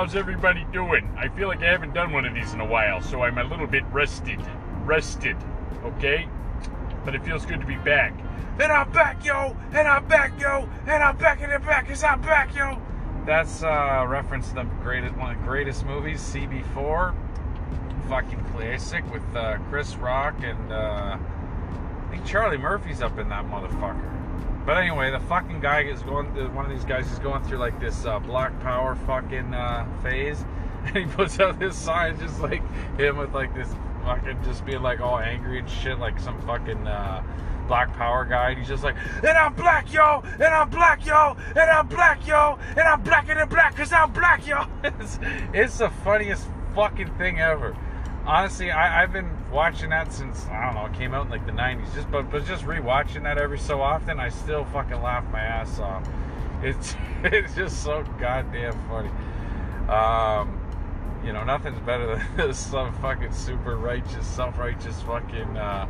How's everybody doing? I feel like I haven't done one of these in a while, so I'm a little bit rested. Rested, okay? But it feels good to be back. And I'm back, yo! And I'm back, yo! And I'm back in the back, cause I'm back, yo! That's uh reference to the greatest one of the greatest movies, CB4. Fucking classic with uh, Chris Rock and uh, I think Charlie Murphy's up in that motherfucker. But anyway, the fucking guy is going. One of these guys is going through like this uh, Black Power fucking uh, phase, and he puts out this sign just like him with like this fucking just being like all angry and shit, like some fucking uh, Black Power guy. And he's just like, and I'm black, yo, and I'm black, yo, and I'm black, yo, and I'm blacker than black, cause I'm black, yo. It's, it's the funniest fucking thing ever honestly, I, have been watching that since I don't know, it came out in like the '90s. Just but but just rewatching that every so often, I still fucking laugh my ass off. It's it's just so goddamn funny. Um, you know, nothing's better than some fucking super righteous, self-righteous fucking uh,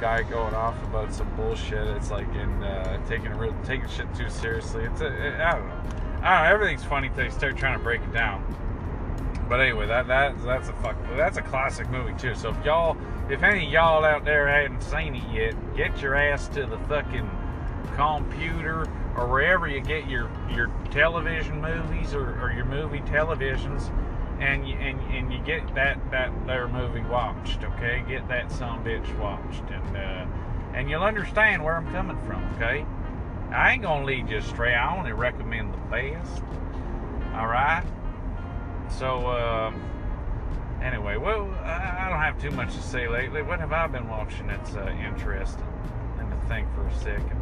guy going off about some bullshit. It's like in uh, taking real, taking shit too seriously. It's a, it, I don't know. I don't know. Everything's funny until you start trying to break it down. But anyway, that that that's a fuck that's a classic movie too. So if y'all, if any y'all out there hadn't seen it yet, get your ass to the fucking computer or wherever you get your your television movies or, or your movie televisions, and you and, and you get that that their movie watched. Okay, get that some bitch watched, and uh, and you'll understand where I'm coming from. Okay, I ain't gonna lead you astray. I only recommend the best. All right. So, uh, anyway, well, I don't have too much to say lately. What have I been watching that's uh, interesting? Let me think for a second.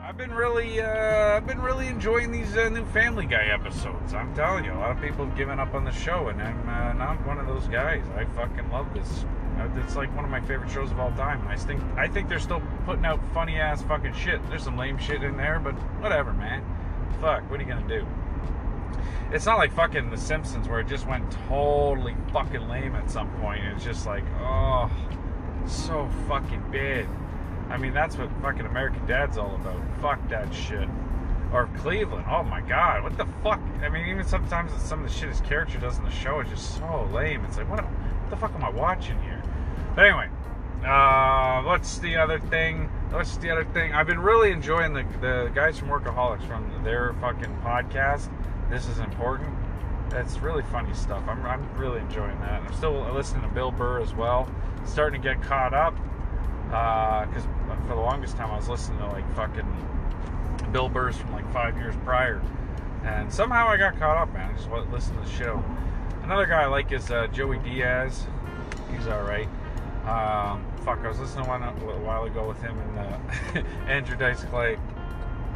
I've been really, uh, I've been really enjoying these uh, new Family Guy episodes. I'm telling you, a lot of people have given up on the show, and I'm uh, not one of those guys. I fucking love this. Uh, it's like one of my favorite shows of all time. I think, I think they're still putting out funny ass fucking shit. There's some lame shit in there, but whatever, man. Fuck, what are you gonna do? It's not like fucking The Simpsons where it just went totally fucking lame at some point. It's just like, oh, so fucking bad. I mean, that's what fucking American Dad's all about. Fuck that shit. Or Cleveland. Oh my god, what the fuck? I mean, even sometimes some of the shit his character does in the show is just so lame. It's like, what, what the fuck am I watching here? But anyway, uh, what's the other thing? What's the other thing? I've been really enjoying the the guys from Workaholics from their fucking podcast this is important. It's really funny stuff. I'm, I'm really enjoying that. I'm still listening to Bill Burr as well. Starting to get caught up Uh because uh, for the longest time I was listening to like fucking Bill Burr's from like five years prior, and somehow I got caught up, man. I just listened to the show. Another guy I like is uh, Joey Diaz. He's all right. Um, fuck, I was listening to one a while ago with him and uh, Andrew Dice Clay,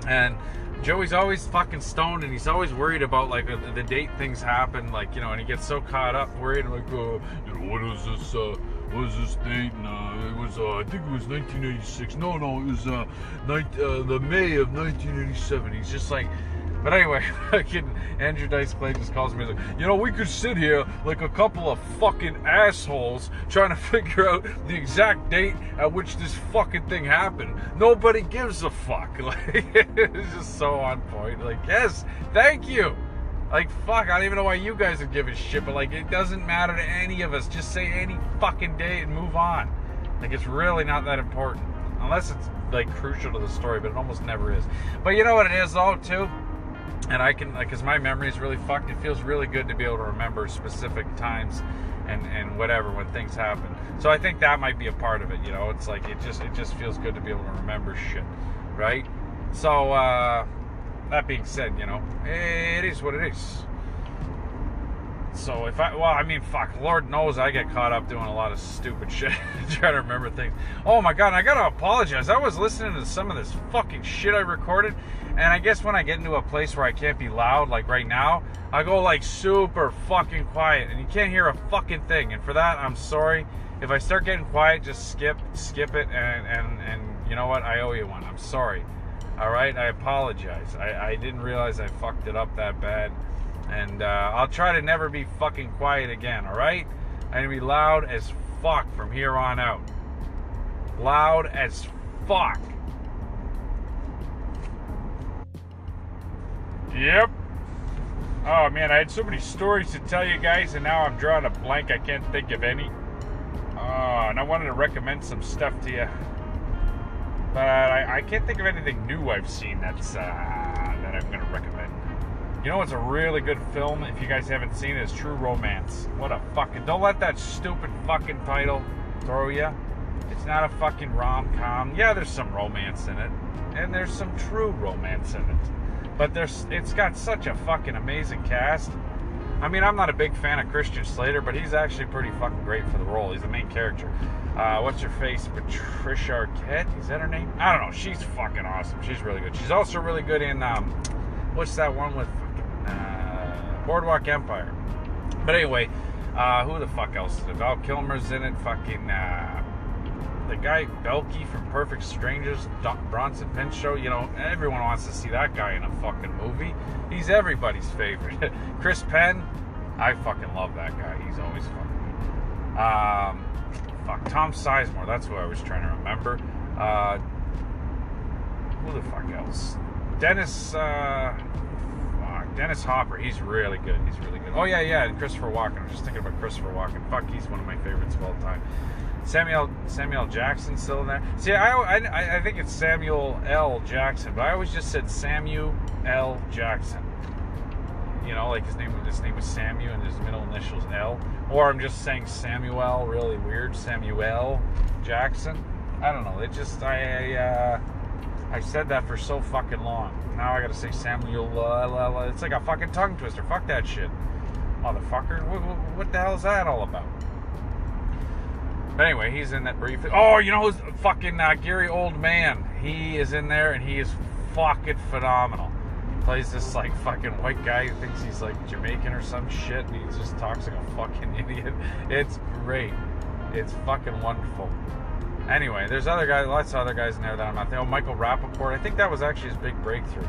and Joey's always fucking stoned and he's always worried about like the, the date things happen, like you know, and he gets so caught up worried like, uh, you know, what was this? Uh, what was this date? And, uh, it was, uh, I think it was 1986. No, no, it was uh, night, uh, the May of 1987. He's just like but anyway, fucking Andrew Dice Clay just calls me like, you know, we could sit here like a couple of fucking assholes trying to figure out the exact date at which this fucking thing happened. Nobody gives a fuck. Like, it's just so on point. Like, yes, thank you. Like, fuck, I don't even know why you guys would give a shit, but like, it doesn't matter to any of us. Just say any fucking date and move on. Like, it's really not that important. Unless it's like crucial to the story, but it almost never is. But you know what it is, though, too? And I can because my memory is really fucked. It feels really good to be able to remember specific times and and whatever when things happen. So I think that might be a part of it. You know, it's like it just it just feels good to be able to remember shit, right? So uh, that being said, you know, it is what it is. So if I, well, I mean, fuck, Lord knows I get caught up doing a lot of stupid shit, trying to remember things. Oh my god, I gotta apologize. I was listening to some of this fucking shit I recorded, and I guess when I get into a place where I can't be loud, like right now, I go like super fucking quiet, and you can't hear a fucking thing. And for that, I'm sorry. If I start getting quiet, just skip, skip it, and and and you know what? I owe you one. I'm sorry. All right, I apologize. I, I didn't realize I fucked it up that bad. And uh, I'll try to never be fucking quiet again, alright? I'm gonna be loud as fuck from here on out. Loud as fuck. Yep. Oh man, I had so many stories to tell you guys, and now I'm drawing a blank. I can't think of any. Oh, and I wanted to recommend some stuff to you, but I, I can't think of anything new I've seen that's uh, that I'm to recommend. You know what's a really good film? If you guys haven't seen it, is True Romance. What a fucking! Don't let that stupid fucking title throw you. It's not a fucking rom com. Yeah, there's some romance in it, and there's some true romance in it. But there's, it's got such a fucking amazing cast. I mean, I'm not a big fan of Christian Slater, but he's actually pretty fucking great for the role. He's the main character. Uh, what's her face? Patricia Arquette? Is that her name? I don't know. She's fucking awesome. She's really good. She's also really good in um, what's that one with uh, Boardwalk Empire? But anyway, uh, who the fuck else? Val Kilmer's in it. Fucking uh, the guy Balki from Perfect Strangers, Bronson Pinchot. You know, everyone wants to see that guy in a fucking movie. He's everybody's favorite. Chris Penn, I fucking love that guy. He's always fucking. Um, fuck, Tom Sizemore. That's who I was trying to remember. Uh, who the fuck else? Dennis. Uh, Dennis Hopper, he's really good. He's really good. Oh yeah, yeah, and Christopher Walken. I was just thinking about Christopher Walken. Fuck, he's one of my favorites of all time. Samuel Samuel Jackson still in there. See, I, I, I think it's Samuel L. Jackson, but I always just said Samuel L. Jackson. You know, like his name his name was Samuel and his middle initials L. Or I'm just saying Samuel, really weird. Samuel Jackson. I don't know. It just I uh, I said that for so fucking long. Now I gotta say Samuel. Uh, it's like a fucking tongue twister. Fuck that shit, motherfucker. What, what, what the hell is that all about? But anyway, he's in that brief. Oh, you know who's fucking uh, Gary Oldman? He is in there and he is fucking phenomenal. Plays this like fucking white guy who thinks he's like Jamaican or some shit, and he just talks like a fucking idiot. It's great. It's fucking wonderful. Anyway, there's other guys, lots of other guys in there that I'm not. Oh, Michael Rapaport. I think that was actually his big breakthrough.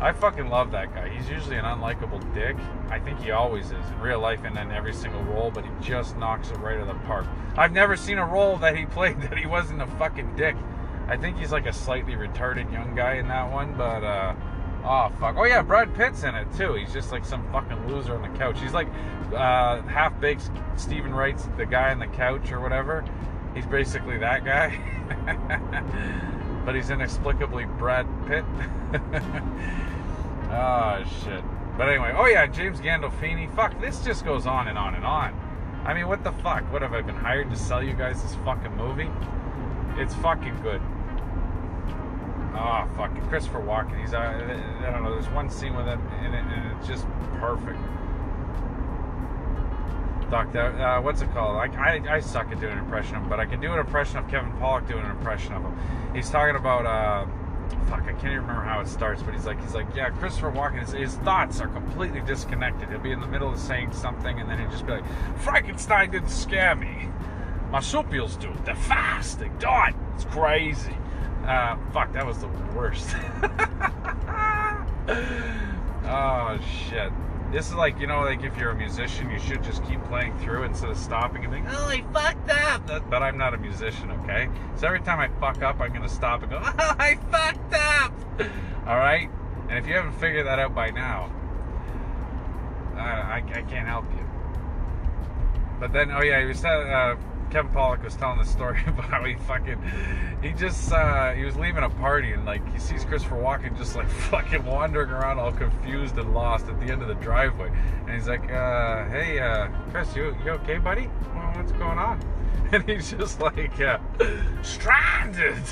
I fucking love that guy. He's usually an unlikable dick. I think he always is in real life and in every single role, but he just knocks it right out of the park. I've never seen a role that he played that he wasn't a fucking dick. I think he's like a slightly retarded young guy in that one, but uh oh fuck. Oh yeah, Brad Pitt's in it too. He's just like some fucking loser on the couch. He's like uh half baked Steven Wright's the guy on the couch or whatever. He's basically that guy. but he's inexplicably Brad Pitt. oh shit. But anyway, oh yeah, James Gandolfini. Fuck, this just goes on and on and on. I mean, what the fuck? What have I been hired to sell you guys this fucking movie? It's fucking good. Oh, fucking Christopher Walken. He's, uh, I don't know, there's one scene with him in it, and it's just perfect. Doctor, uh, what's it called? I, I, I, suck at doing an impression of him, but I can do an impression of Kevin Pollak doing an impression of him. He's talking about, uh, fuck, I can't even remember how it starts, but he's like, he's like, yeah, Christopher Walken, his, his thoughts are completely disconnected. He'll be in the middle of saying something, and then he'll just be like, Frankenstein didn't scare me. Marsupials do. It, they're fast. They dot. It's crazy. Uh, fuck, that was the worst. oh shit. This is like, you know, like if you're a musician, you should just keep playing through instead of stopping and being, oh, I fucked up. But I'm not a musician, okay? So every time I fuck up, I'm to stop and go, oh, I fucked up. All right? And if you haven't figured that out by now, uh, I, I can't help you. But then, oh yeah, you said uh, Kevin Pollak was telling the story about how he fucking he just uh, he was leaving a party and like he sees Christopher Walken just like fucking wandering around all confused and lost at the end of the driveway. And he's like uh, hey uh, Chris you you okay buddy? Well, what's going on? And he's just like uh, stranded!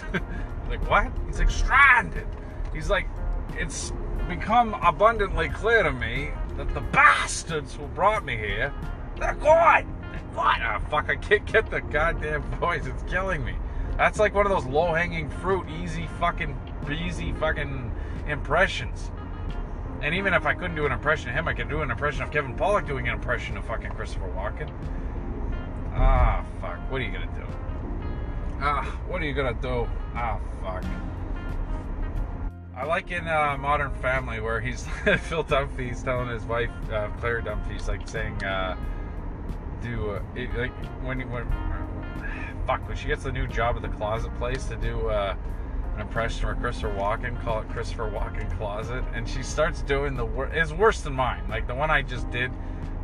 Like what? He's like stranded! He's like it's become abundantly clear to me that the bastards who brought me here they're gone what? Ah, fuck, I can't get the goddamn voice. It's killing me. That's like one of those low hanging fruit, easy fucking, easy fucking impressions. And even if I couldn't do an impression of him, I could do an impression of Kevin Pollak doing an impression of fucking Christopher Walken. Ah, fuck. What are you gonna do? Ah, what are you gonna do? Ah, fuck. I like in uh, Modern Family where he's Phil Dunphy. He's telling his wife uh, Claire Dunphy. He's like saying, uh, do uh, it, like when when fuck when she gets the new job at the closet place to do uh, an impression from Christopher Walken, call it Christopher Walken Closet, and she starts doing the worst. It's worse than mine. Like the one I just did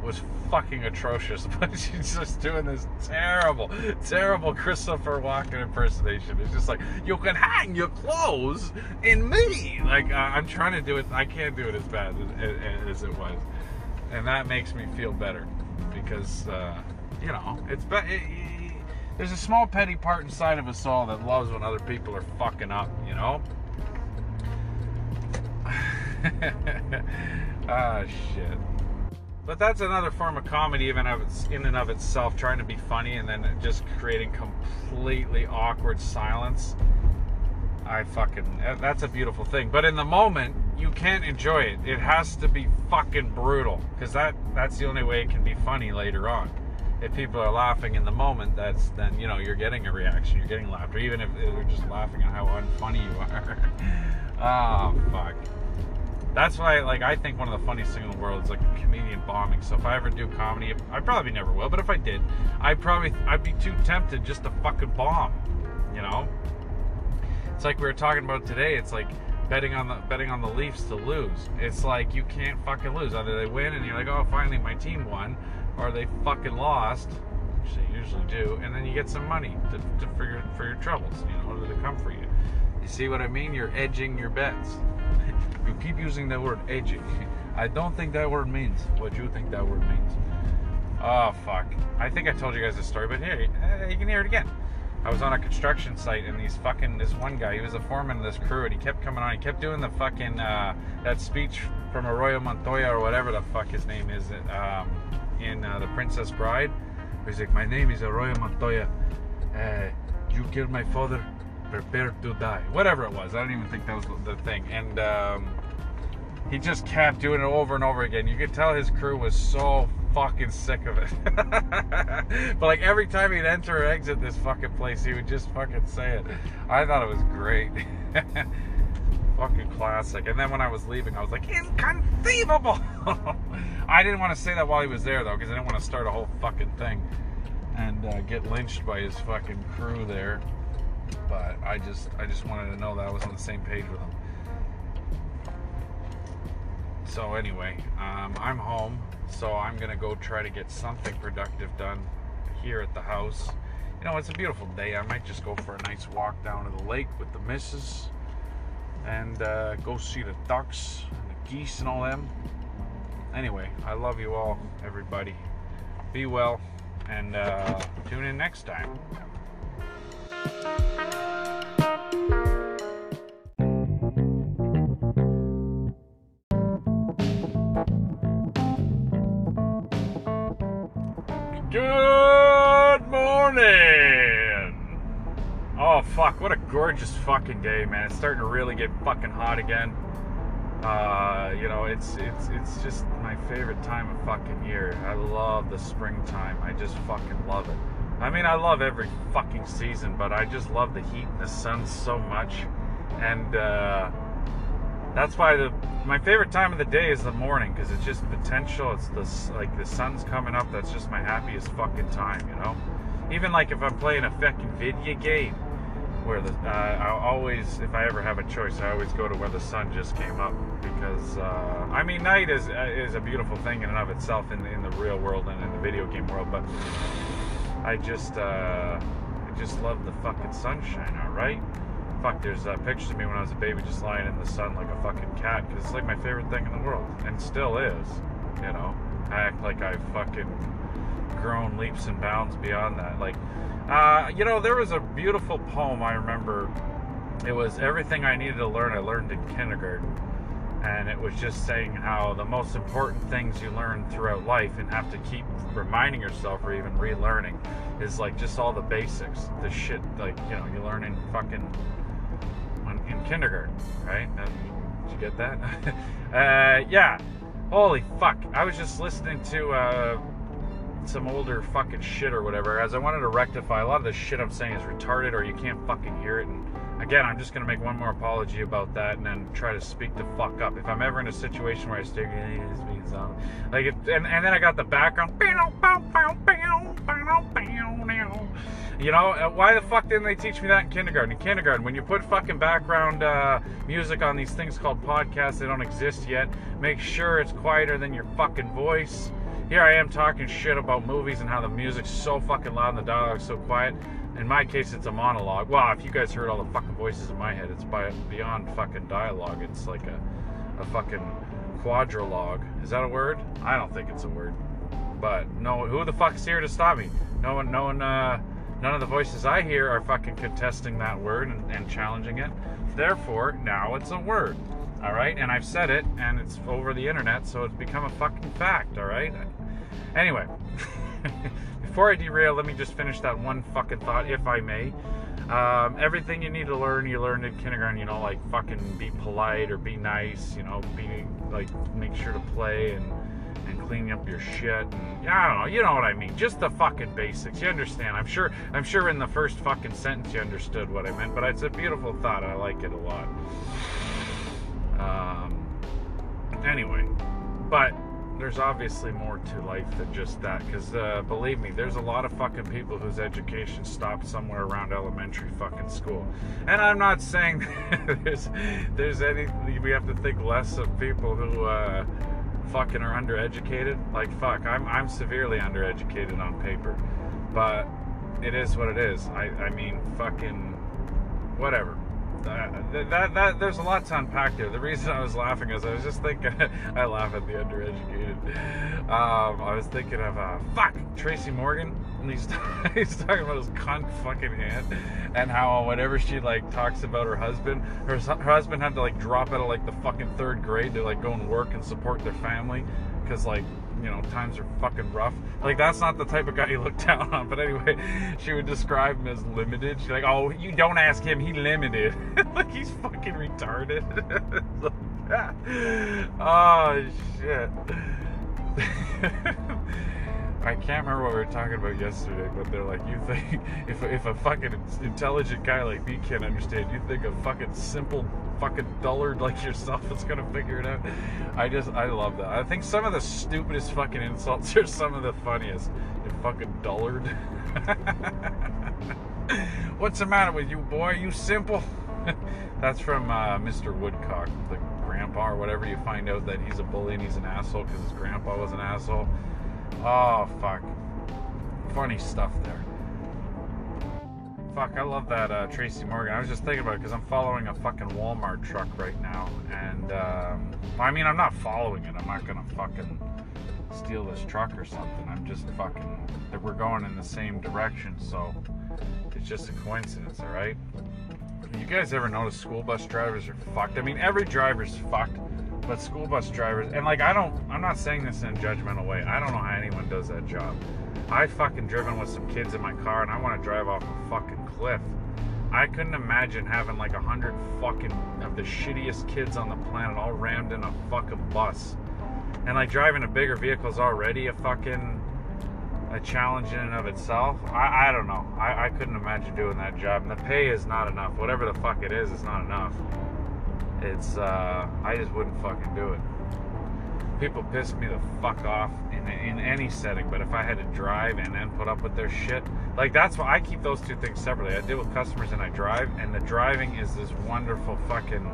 was fucking atrocious, but she's just doing this terrible, terrible Christopher Walken impersonation. It's just like you can hang your clothes in me. Like uh, I'm trying to do it, I can't do it as bad as, as it was, and that makes me feel better because uh, you know it's be- it, it, there's a small petty part inside of us all that loves when other people are fucking up. You know. ah shit. But that's another form of comedy, even of its, in and of itself, trying to be funny and then just creating completely awkward silence. I fucking that's a beautiful thing. But in the moment, you can't enjoy it. It has to be fucking brutal because that that's the only way it can be funny later on. If people are laughing in the moment, that's then you know you're getting a reaction, you're getting laughter, even if they're just laughing at how unfunny you are. oh fuck that's why like I think one of the funniest things in the world is like a comedian bombing. So if I ever do comedy, I probably never will, but if I did, I'd probably I'd be too tempted just to fucking bomb. You know? It's like we were talking about today, it's like betting on the betting on the Leafs to lose. It's like you can't fucking lose. Either they win and you're like, oh finally my team won, or they fucking lost, which they usually do, and then you get some money to, to for your for your troubles, you know, to come for you. You see what I mean? You're edging your bets. You keep using that word edging. I don't think that word means what you think that word means. Oh fuck! I think I told you guys this story, but here you can hear it again. I was on a construction site and these fucking this one guy, he was a foreman of this crew, and he kept coming on. He kept doing the fucking uh, that speech from Arroyo Montoya or whatever the fuck his name is um, in uh, The Princess Bride. He's like, "My name is Arroyo Montoya. Uh, you killed my father prepared to die. Whatever it was. I don't even think that was the thing. And um, he just kept doing it over and over again. You could tell his crew was so fucking sick of it. but like every time he'd enter or exit this fucking place, he would just fucking say it. I thought it was great. fucking classic. And then when I was leaving, I was like, inconceivable. I didn't want to say that while he was there though, because I didn't want to start a whole fucking thing and uh, get lynched by his fucking crew there but I just I just wanted to know that I was on the same page with him. So anyway, um, I'm home, so I'm gonna go try to get something productive done here at the house. You know, it's a beautiful day. I might just go for a nice walk down to the lake with the missus and uh, go see the ducks and the geese and all them. Anyway, I love you all, everybody. Be well, and uh, tune in next time. Good morning. Oh fuck, what a gorgeous fucking day, man. It's starting to really get fucking hot again. Uh, you know, it's it's it's just my favorite time of fucking year. I love the springtime. I just fucking love it. I mean, I love every fucking season, but I just love the heat and the sun so much. And uh, that's why the my favorite time of the day is the morning because it's just potential. It's the like the sun's coming up. That's just my happiest fucking time, you know. Even like if I'm playing a fucking video game, where the uh, I always, if I ever have a choice, I always go to where the sun just came up because uh, I mean, night is uh, is a beautiful thing in and of itself in in the real world and in the video game world, but I just, uh, I just love the fucking sunshine, alright? Fuck, there's uh, pictures of me when I was a baby just lying in the sun like a fucking cat, because it's like my favorite thing in the world, and still is, you know? I act like I've fucking grown leaps and bounds beyond that. Like, uh, you know, there was a beautiful poem I remember. It was everything I needed to learn, I learned in kindergarten and it was just saying how the most important things you learn throughout life and have to keep reminding yourself or even relearning is like just all the basics the shit like you know you learn in fucking in kindergarten right? Did you get that? Uh, yeah. Holy fuck. I was just listening to uh, some older fucking shit or whatever as i wanted to rectify a lot of the shit i'm saying is retarded or you can't fucking hear it and again, I'm just gonna make one more apology about that, and then try to speak the fuck up. If I'm ever in a situation where I start like, it, and and then I got the background. You know, uh, why the fuck didn't they teach me that in kindergarten? In kindergarten, when you put fucking background uh, music on these things called podcasts, they don't exist yet. Make sure it's quieter than your fucking voice. Here I am talking shit about movies and how the music's so fucking loud and the dialogue's so quiet. In my case, it's a monologue. Well, if you guys heard all the fucking voices in my head, it's by beyond fucking dialogue. It's like a, a fucking quadrilogue. Is that a word? I don't think it's a word. But no, who the fuck's here to stop me? No one, no one. Uh, None of the voices I hear are fucking contesting that word and, and challenging it. Therefore, now it's a word. All right, and I've said it, and it's over the internet, so it's become a fucking fact. All right. Anyway, before I derail, let me just finish that one fucking thought, if I may. Um, everything you need to learn, you learned in kindergarten. You know, like fucking be polite or be nice. You know, be like make sure to play and and cleaning up your shit and I don't know, you know what I mean. Just the fucking basics. You understand. I'm sure I'm sure in the first fucking sentence you understood what I meant, but it's a beautiful thought. I like it a lot. Um anyway, but there's obviously more to life than just that because uh, believe me there's a lot of fucking people whose education stopped somewhere around elementary fucking school and i'm not saying there's there's any we have to think less of people who uh, fucking are undereducated. Like fuck, I'm I'm severely undereducated on paper, but it is what it is. I I mean fucking whatever. That, that, that there's a lot to unpack there. The reason I was laughing is I was just thinking I laugh at the undereducated. Um, I was thinking of uh, fuck Tracy Morgan. And he's, he's talking about his cunt fucking aunt and how whenever she like talks about her husband, her, her husband had to like drop out of like the fucking third grade to like go and work and support their family because like you know times are fucking rough. Like that's not the type of guy you look down on. But anyway, she would describe him as limited. She's like, oh, you don't ask him, he limited. like he's fucking retarded. oh shit. I can't remember what we were talking about yesterday, but they're like, you think if if a fucking intelligent guy like me can't understand, you think a fucking simple fucking dullard like yourself is gonna figure it out? I just I love that. I think some of the stupidest fucking insults are some of the funniest. You fucking dullard. What's the matter with you, boy? You simple? That's from uh, Mr. Woodcock, the grandpa or whatever. You find out that he's a bully and he's an asshole because his grandpa was an asshole. Oh, fuck. Funny stuff there. Fuck, I love that uh, Tracy Morgan. I was just thinking about it because I'm following a fucking Walmart truck right now. And, um, I mean, I'm not following it. I'm not going to fucking steal this truck or something. I'm just fucking, that we're going in the same direction. So it's just a coincidence, alright? You guys ever notice school bus drivers are fucked? I mean, every driver's fucked but school bus drivers and like I don't I'm not saying this in a judgmental way. I don't know how anyone does that job. I fucking driven with some kids in my car and I want to drive off a fucking cliff. I couldn't imagine having like a hundred fucking of the shittiest kids on the planet all rammed in a fucking bus. And like driving a bigger vehicle is already a fucking a challenge in and of itself. I, I don't know. I, I couldn't imagine doing that job. And the pay is not enough. Whatever the fuck it is, it's not enough. It's uh, I just wouldn't fucking do it. People piss me the fuck off in in any setting, but if I had to drive and then put up with their shit, like that's why I keep those two things separately. I deal with customers and I drive, and the driving is this wonderful fucking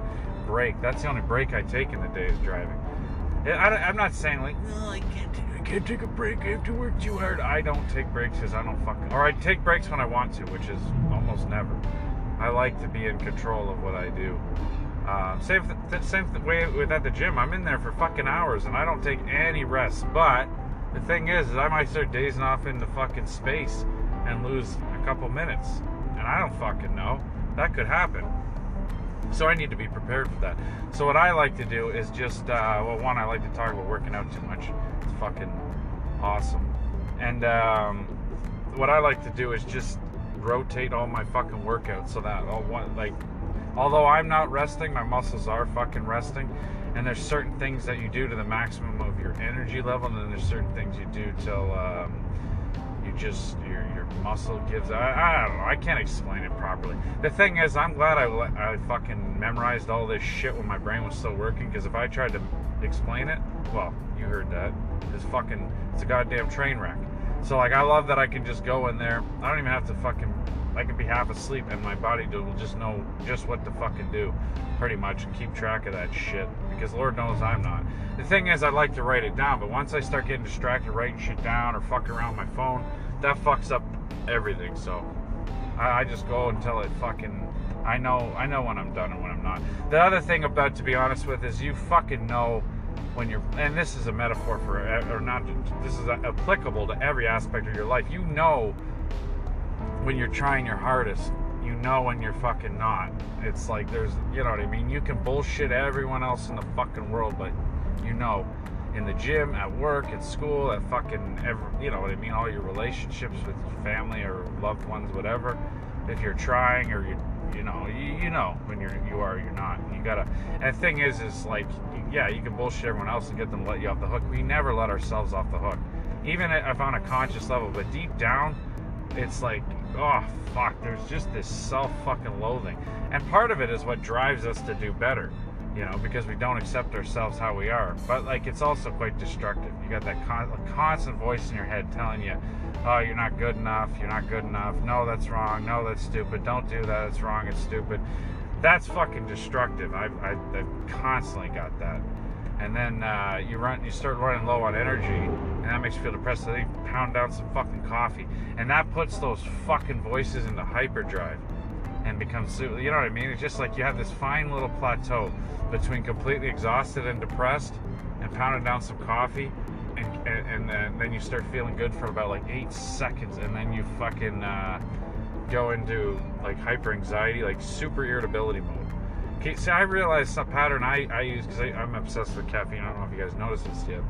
break. That's the only break I take in the day is driving. I, am not saying like, no, I can't, take, I can't take a break. I have to work too hard. I don't take breaks because I don't fucking, or I take breaks when I want to, which is almost never. I like to be in control of what I do. Uh, same, th- same th- way with at the gym. I'm in there for fucking hours and I don't take any rest. But the thing is, is I might start dazing off into fucking space and lose a couple minutes, and I don't fucking know. That could happen. So I need to be prepared for that. So what I like to do is just, uh, well, one, I like to talk about working out too much. It's fucking awesome. And um, what I like to do is just rotate all my fucking workouts so that all one like although I'm not resting, my muscles are fucking resting. And there's certain things that you do to the maximum of your energy level, and then there's certain things you do till, um, you just your your muscle gives. I, I don't know. I can't explain it properly. The thing is, I'm glad I I fucking memorized all this shit when my brain was still working. Because if I tried to explain it, well, you heard that. It's fucking. It's a goddamn train wreck. So like, I love that I can just go in there. I don't even have to fucking. I can be half asleep and my body will just know just what to fucking do, pretty much, and keep track of that shit. Because Lord knows I'm not. The thing is, I like to write it down, but once I start getting distracted writing shit down or fucking around my phone, that fucks up everything. So I, I just go until it fucking. I know I know when I'm done and when I'm not. The other thing about, to be honest with, is you fucking know when you're. And this is a metaphor for, or not. This is applicable to every aspect of your life. You know when you're trying your hardest. You know when you're fucking not. It's like there's, you know what I mean. You can bullshit everyone else in the fucking world, but you know in the gym, at work, at school, at fucking every, you know what I mean, all your relationships with your family or loved ones, whatever. If you're trying or you, you know, you, you know when you're you are, you're not. You gotta. And the thing is, is like, yeah, you can bullshit everyone else and get them to let you off the hook. We never let ourselves off the hook, even if on a conscious level. But deep down, it's like, oh fuck, there's just this self fucking loathing, and part of it is what drives us to do better you know, because we don't accept ourselves how we are. But like, it's also quite destructive. You got that con- constant voice in your head telling you, "Oh, you're not good enough. You're not good enough. No, that's wrong. No, that's stupid. Don't do that. It's wrong. It's stupid." That's fucking destructive. I've, I've, I've constantly got that. And then uh, you run, you start running low on energy, and that makes you feel depressed. So then you pound down some fucking coffee, and that puts those fucking voices into hyperdrive and becomes you know what I mean? It's just like you have this fine little plateau between completely exhausted and depressed and pounding down some coffee and, and, and then, then you start feeling good for about like eight seconds and then you fucking uh, go into like hyper anxiety, like super irritability mode. Okay, see, I realized some pattern I, I use because I'm obsessed with caffeine. I don't know if you guys noticed this yet.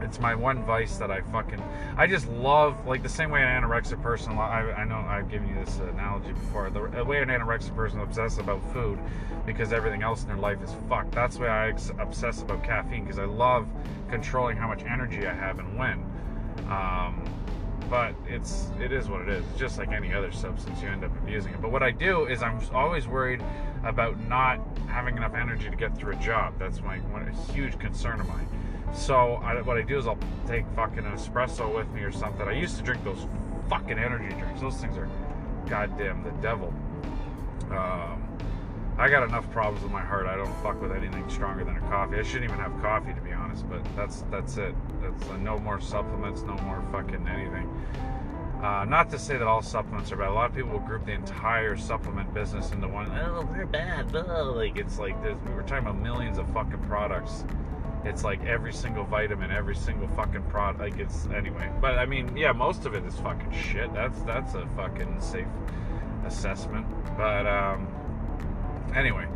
It's my one vice that I fucking I just love like the same way an anorexic person I, I know I've given you this analogy before the, the way an anorexic person obsesses about food because everything else in their life is fucked. That's why I obsess about caffeine because I love controlling how much energy I have and when. Um, but it's it is what it is just like any other substance you end up abusing it but what I do is I'm always worried about not having enough energy to get through a job that's my one huge concern of mine so I, what I do is I'll take fucking espresso with me or something. I used to drink those fucking energy drinks. Those things are goddamn the devil. Um, I got enough problems with my heart. I don't fuck with anything stronger than a coffee. I shouldn't even have coffee to be honest. But that's that's it. That's uh, no more supplements. No more fucking anything. Uh, not to say that all supplements are bad. A lot of people will group the entire supplement business into one. Oh, they're bad. Oh, like it's like this. We were talking about millions of fucking products it's like every single vitamin, every single fucking product. Like it's anyway. But I mean, yeah, most of it is fucking shit. That's that's a fucking safe assessment. But um, anyway,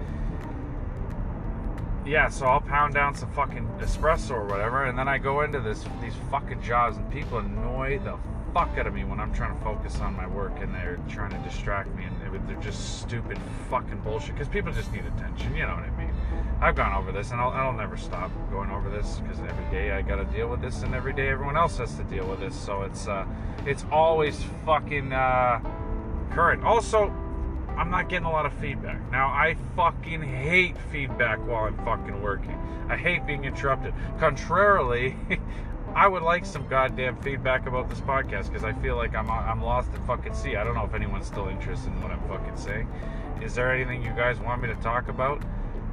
yeah. So I'll pound down some fucking espresso or whatever, and then I go into this these fucking jobs, and people annoy the fuck out of me when I'm trying to focus on my work and they're trying to distract me and they're just stupid fucking bullshit because people just need attention. You know what I mean? I've gone over this and I'll, I'll never stop going over this because every day I got to deal with this and every day everyone else has to deal with this. So it's uh, it's always fucking uh, current. Also, I'm not getting a lot of feedback. Now, I fucking hate feedback while I'm fucking working. I hate being interrupted. Contrarily, I would like some goddamn feedback about this podcast because I feel like I'm uh, I'm lost at fucking sea. I don't know if anyone's still interested in what I'm fucking saying. Is there anything you guys want me to talk about?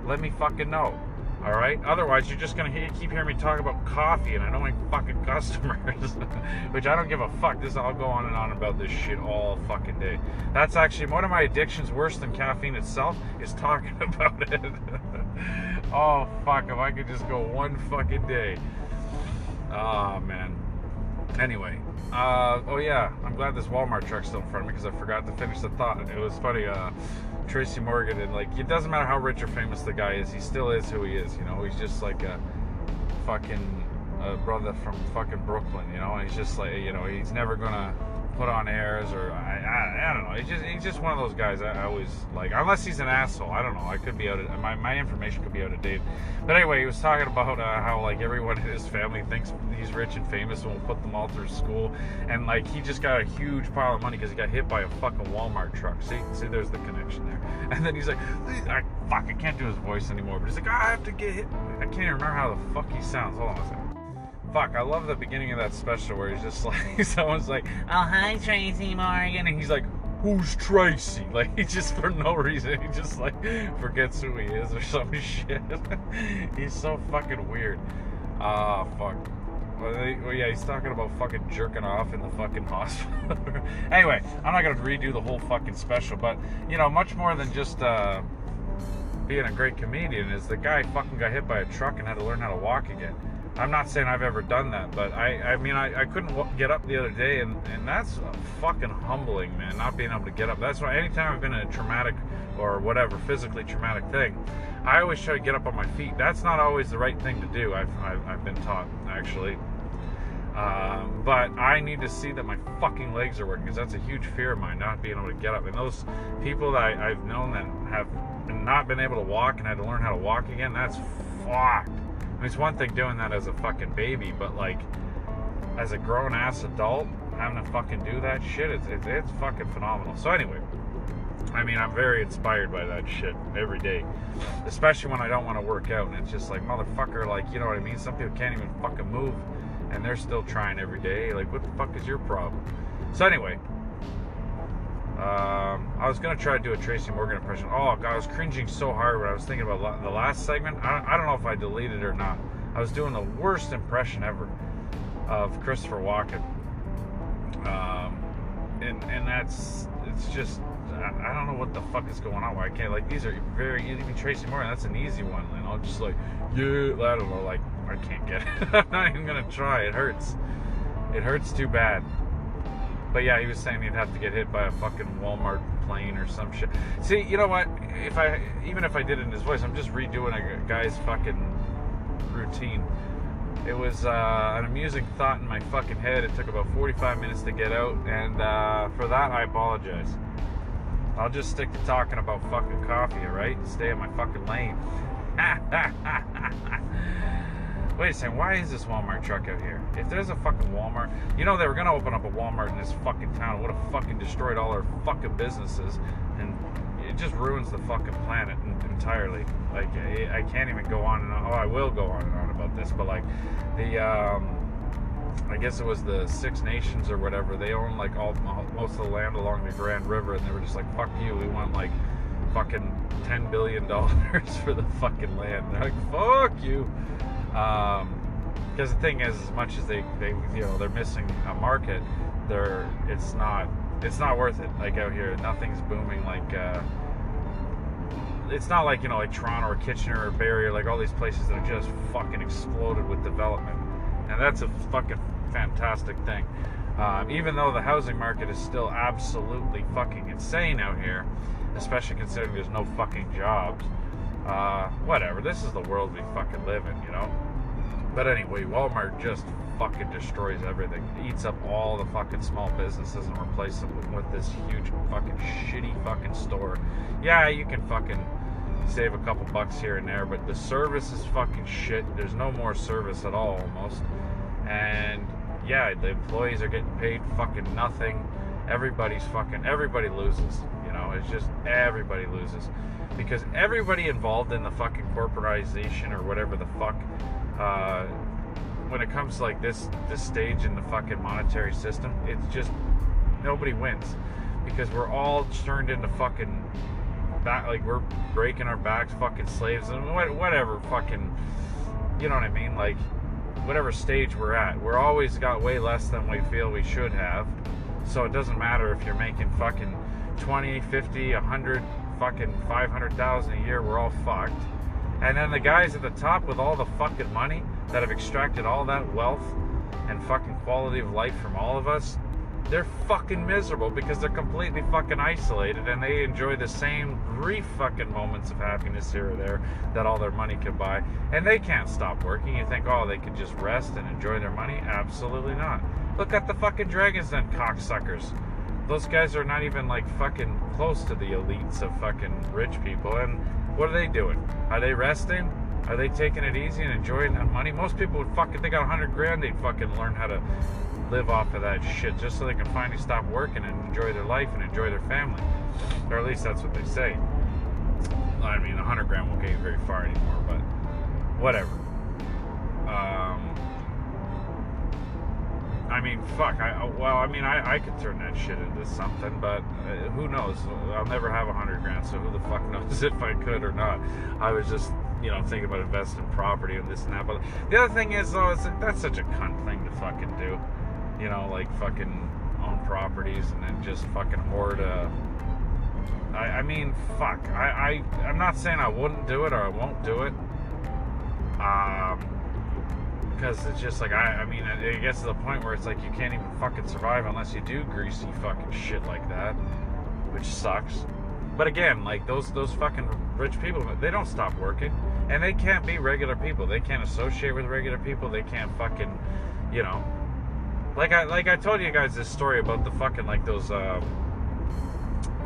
Let me fucking know. All right. Otherwise, you're just gonna keep hearing me talk about coffee and I know my fucking customers, which I don't give a fuck. This I'll go on and on about this shit all fucking day. That's actually one of my addictions worse than caffeine itself is talking about it. oh fuck! If I could just go one fucking day. Oh man. Anyway, uh, oh yeah, I'm glad this Walmart truck's still in front of me because I forgot to finish the thought. It was funny. Uh, Tracy Morgan and like it doesn't matter how rich or famous the guy is, he still is who he is. You know, he's just like a fucking a brother from fucking Brooklyn. You know, he's just like you know he's never gonna put on airs or I, I, I don't know. He's just he's just one of those guys. I, I always like, unless he's an asshole. I don't know. I could be out. Of, my my information could be out of date. But anyway, he was talking about uh, how like everyone in his family thinks he's rich and famous and will put them all through school, and like he just got a huge pile of money because he got hit by a fucking Walmart truck. See, see, there's the connection there. And then he's like, I, fuck, I can't do his voice anymore. But he's like, I have to get hit. I can't even remember how the fuck he sounds. Hold on a second fuck, I love the beginning of that special where he's just like, someone's like, oh, hi, Tracy Morgan. And he's like, who's Tracy? Like, he just, for no reason, he just, like, forgets who he is or some shit. he's so fucking weird. Ah, uh, fuck. Well, well, yeah, he's talking about fucking jerking off in the fucking hospital. anyway, I'm not gonna redo the whole fucking special, but, you know, much more than just, uh, being a great comedian is the guy fucking got hit by a truck and had to learn how to walk again. I'm not saying I've ever done that, but I, I mean, I, I couldn't get up the other day, and, and that's fucking humbling, man, not being able to get up. That's why anytime I've been in a traumatic or whatever, physically traumatic thing, I always try to get up on my feet. That's not always the right thing to do, I've, I've, I've been taught, actually. Um, but I need to see that my fucking legs are working because that's a huge fear of mine, not being able to get up. And those people that I, I've known that have not been able to walk and had to learn how to walk again, that's fucked it's one thing doing that as a fucking baby, but like as a grown ass adult, having to fucking do that shit, it's, it's, it's fucking phenomenal. So, anyway, I mean, I'm very inspired by that shit every day, especially when I don't want to work out. And it's just like, motherfucker, like, you know what I mean? Some people can't even fucking move and they're still trying every day. Like, what the fuck is your problem? So, anyway, um, I was gonna try to do a Tracy Morgan impression. Oh god, I was cringing so hard when I was thinking about the last segment. I, I don't know if I deleted it or not. I was doing the worst impression ever of Christopher Walken, um, and and that's it's just I, I, don't know what the fuck is going on. Why I can't like these are very even Tracy Morgan. That's an easy one, and I'll just like yeah, I don't know. Like I can't get it. I'm not even gonna try. It hurts. It hurts too bad. But yeah, he was saying he'd have to get hit by a fucking Walmart plane or some shit. See, you know what? If I even if I did it in his voice, I'm just redoing a guy's fucking routine. It was uh, an amusing thought in my fucking head. It took about 45 minutes to get out, and uh, for that I apologize. I'll just stick to talking about fucking coffee, alright? Stay in my fucking lane. wait a second, why is this Walmart truck out here? If there's a fucking Walmart, you know they were gonna open up a Walmart in this fucking town. Would have fucking destroyed all our fucking businesses, and it just ruins the fucking planet entirely. Like I can't even go on and on. Oh, I will go on and on about this, but like the, um, I guess it was the Six Nations or whatever. They own like all most of the land along the Grand River, and they were just like, "Fuck you, we want like." fucking 10 billion dollars for the fucking land. They're like, fuck you. Um, because the thing is, as much as they, they you know they're missing a market, they're it's not it's not worth it. Like out here, nothing's booming. Like uh, it's not like you know like Toronto or Kitchener or Barrie or like all these places that are just fucking exploded with development, and that's a fucking fantastic thing. Um, even though the housing market is still absolutely fucking insane out here, especially considering there's no fucking jobs. Uh, whatever. This is the world we fucking live in, you know. But anyway, Walmart just fucking destroys everything. It eats up all the fucking small businesses and replaces them with this huge fucking shitty fucking store. Yeah, you can fucking save a couple bucks here and there, but the service is fucking shit. There's no more service at all almost. And yeah, the employees are getting paid fucking nothing. Everybody's fucking everybody loses. You know, it's just everybody loses. Because everybody involved in the fucking corporatization or whatever the fuck uh, when it comes to like this this stage in the fucking monetary system, it's just nobody wins. Because we're all turned into fucking back like we're breaking our backs, fucking slaves and whatever fucking you know what I mean? Like whatever stage we're at, we're always got way less than we feel we should have. So it doesn't matter if you're making fucking 20, 50, 100, fucking 500,000 a year, we're all fucked and then the guys at the top with all the fucking money that have extracted all that wealth and fucking quality of life from all of us, they're fucking miserable because they're completely fucking isolated and they enjoy the same brief fucking moments of happiness here or there that all their money can buy. And they can't stop working. You think, oh, they could just rest and enjoy their money? Absolutely not. Look at the fucking Dragons Den cocksuckers. those guys are not even like fucking close to the elites of fucking rich people. And what are they doing? Are they resting? Are they taking it easy and enjoying that money? Most people would fucking, they got a hundred grand, they'd fucking learn how to live off of that shit just so they can finally stop working and enjoy their life and enjoy their family. Or at least that's what they say. I mean, a hundred grand won't get you very far anymore, but whatever. Um, I mean, fuck. I well, I mean, I, I could turn that shit into something, but uh, who knows? I'll never have a hundred grand, so who the fuck knows if I could or not? I was just, you know, thinking about investing in property and this and that. But the other thing is, though, that's such a cunt thing to fucking do. You know, like fucking own properties and then just fucking hoard. Uh, I, I mean, fuck. I, I I'm not saying I wouldn't do it or I won't do it. Um because it's just like I, I mean, it gets to the point where it's like you can't even fucking survive unless you do greasy fucking shit like that, which sucks. But again, like those those fucking rich people, they don't stop working, and they can't be regular people. They can't associate with regular people. They can't fucking, you know, like I like I told you guys this story about the fucking like those um,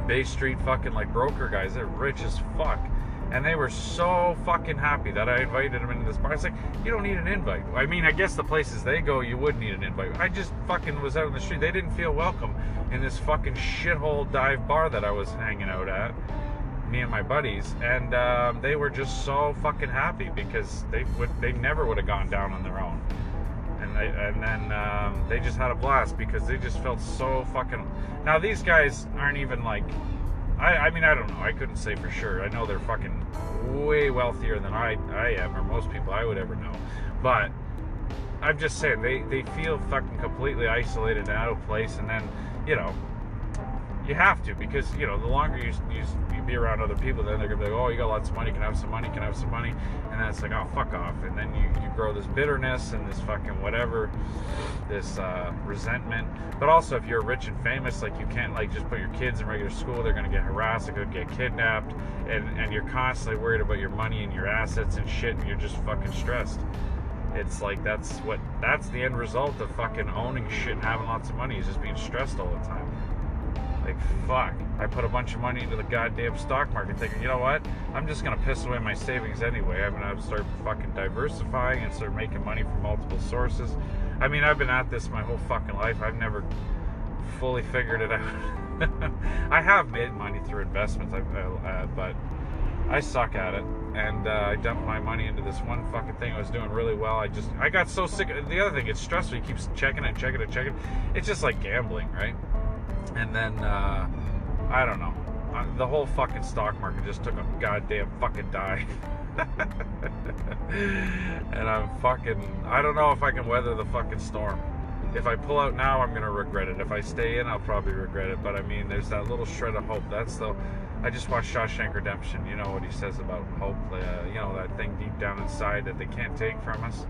Bay Street fucking like broker guys. They're rich as fuck and they were so fucking happy that I invited them into this bar. I was like, you don't need an invite. I mean, I guess the places they go, you would need an invite. I just fucking was out on the street. They didn't feel welcome in this fucking shithole dive bar that I was hanging out at, me and my buddies, and um, they were just so fucking happy because they would, they never would have gone down on their own. And, they, and then um, they just had a blast because they just felt so fucking. Now these guys aren't even like I, I mean, I don't know. I couldn't say for sure. I know they're fucking way wealthier than I, I am, or most people I would ever know. But I'm just saying, they, they feel fucking completely isolated and out of place. And then, you know, you have to because you know the longer you, you, be around other people, then they're gonna be like, oh, you got lots of money, can I have some money, can I have some money, and then it's like, oh, fuck off, and then you, you grow this bitterness and this fucking whatever, this uh, resentment. But also, if you're rich and famous, like you can't like just put your kids in regular school, they're gonna get harassed, they're gonna get kidnapped, and and you're constantly worried about your money and your assets and shit, and you're just fucking stressed. It's like that's what that's the end result of fucking owning shit and having lots of money is just being stressed all the time like, fuck. I put a bunch of money into the goddamn stock market thinking, you know what? I'm just going to piss away my savings anyway. I'm going to start fucking diversifying and start making money from multiple sources. I mean, I've been at this my whole fucking life. I've never fully figured it out. I have made money through investments, uh, but I suck at it. And uh, I dumped my money into this one fucking thing I was doing really well. I just, I got so sick. The other thing, it's stressful. You keep checking and checking and checking. It's just like gambling, right? And then uh, I don't know. Uh, the whole fucking stock market just took a goddamn fucking dive. and I'm fucking. I don't know if I can weather the fucking storm. If I pull out now, I'm gonna regret it. If I stay in, I'll probably regret it. But I mean, there's that little shred of hope. That's the. I just watched Shawshank Redemption. You know what he says about hope. Uh, you know that thing deep down inside that they can't take from us.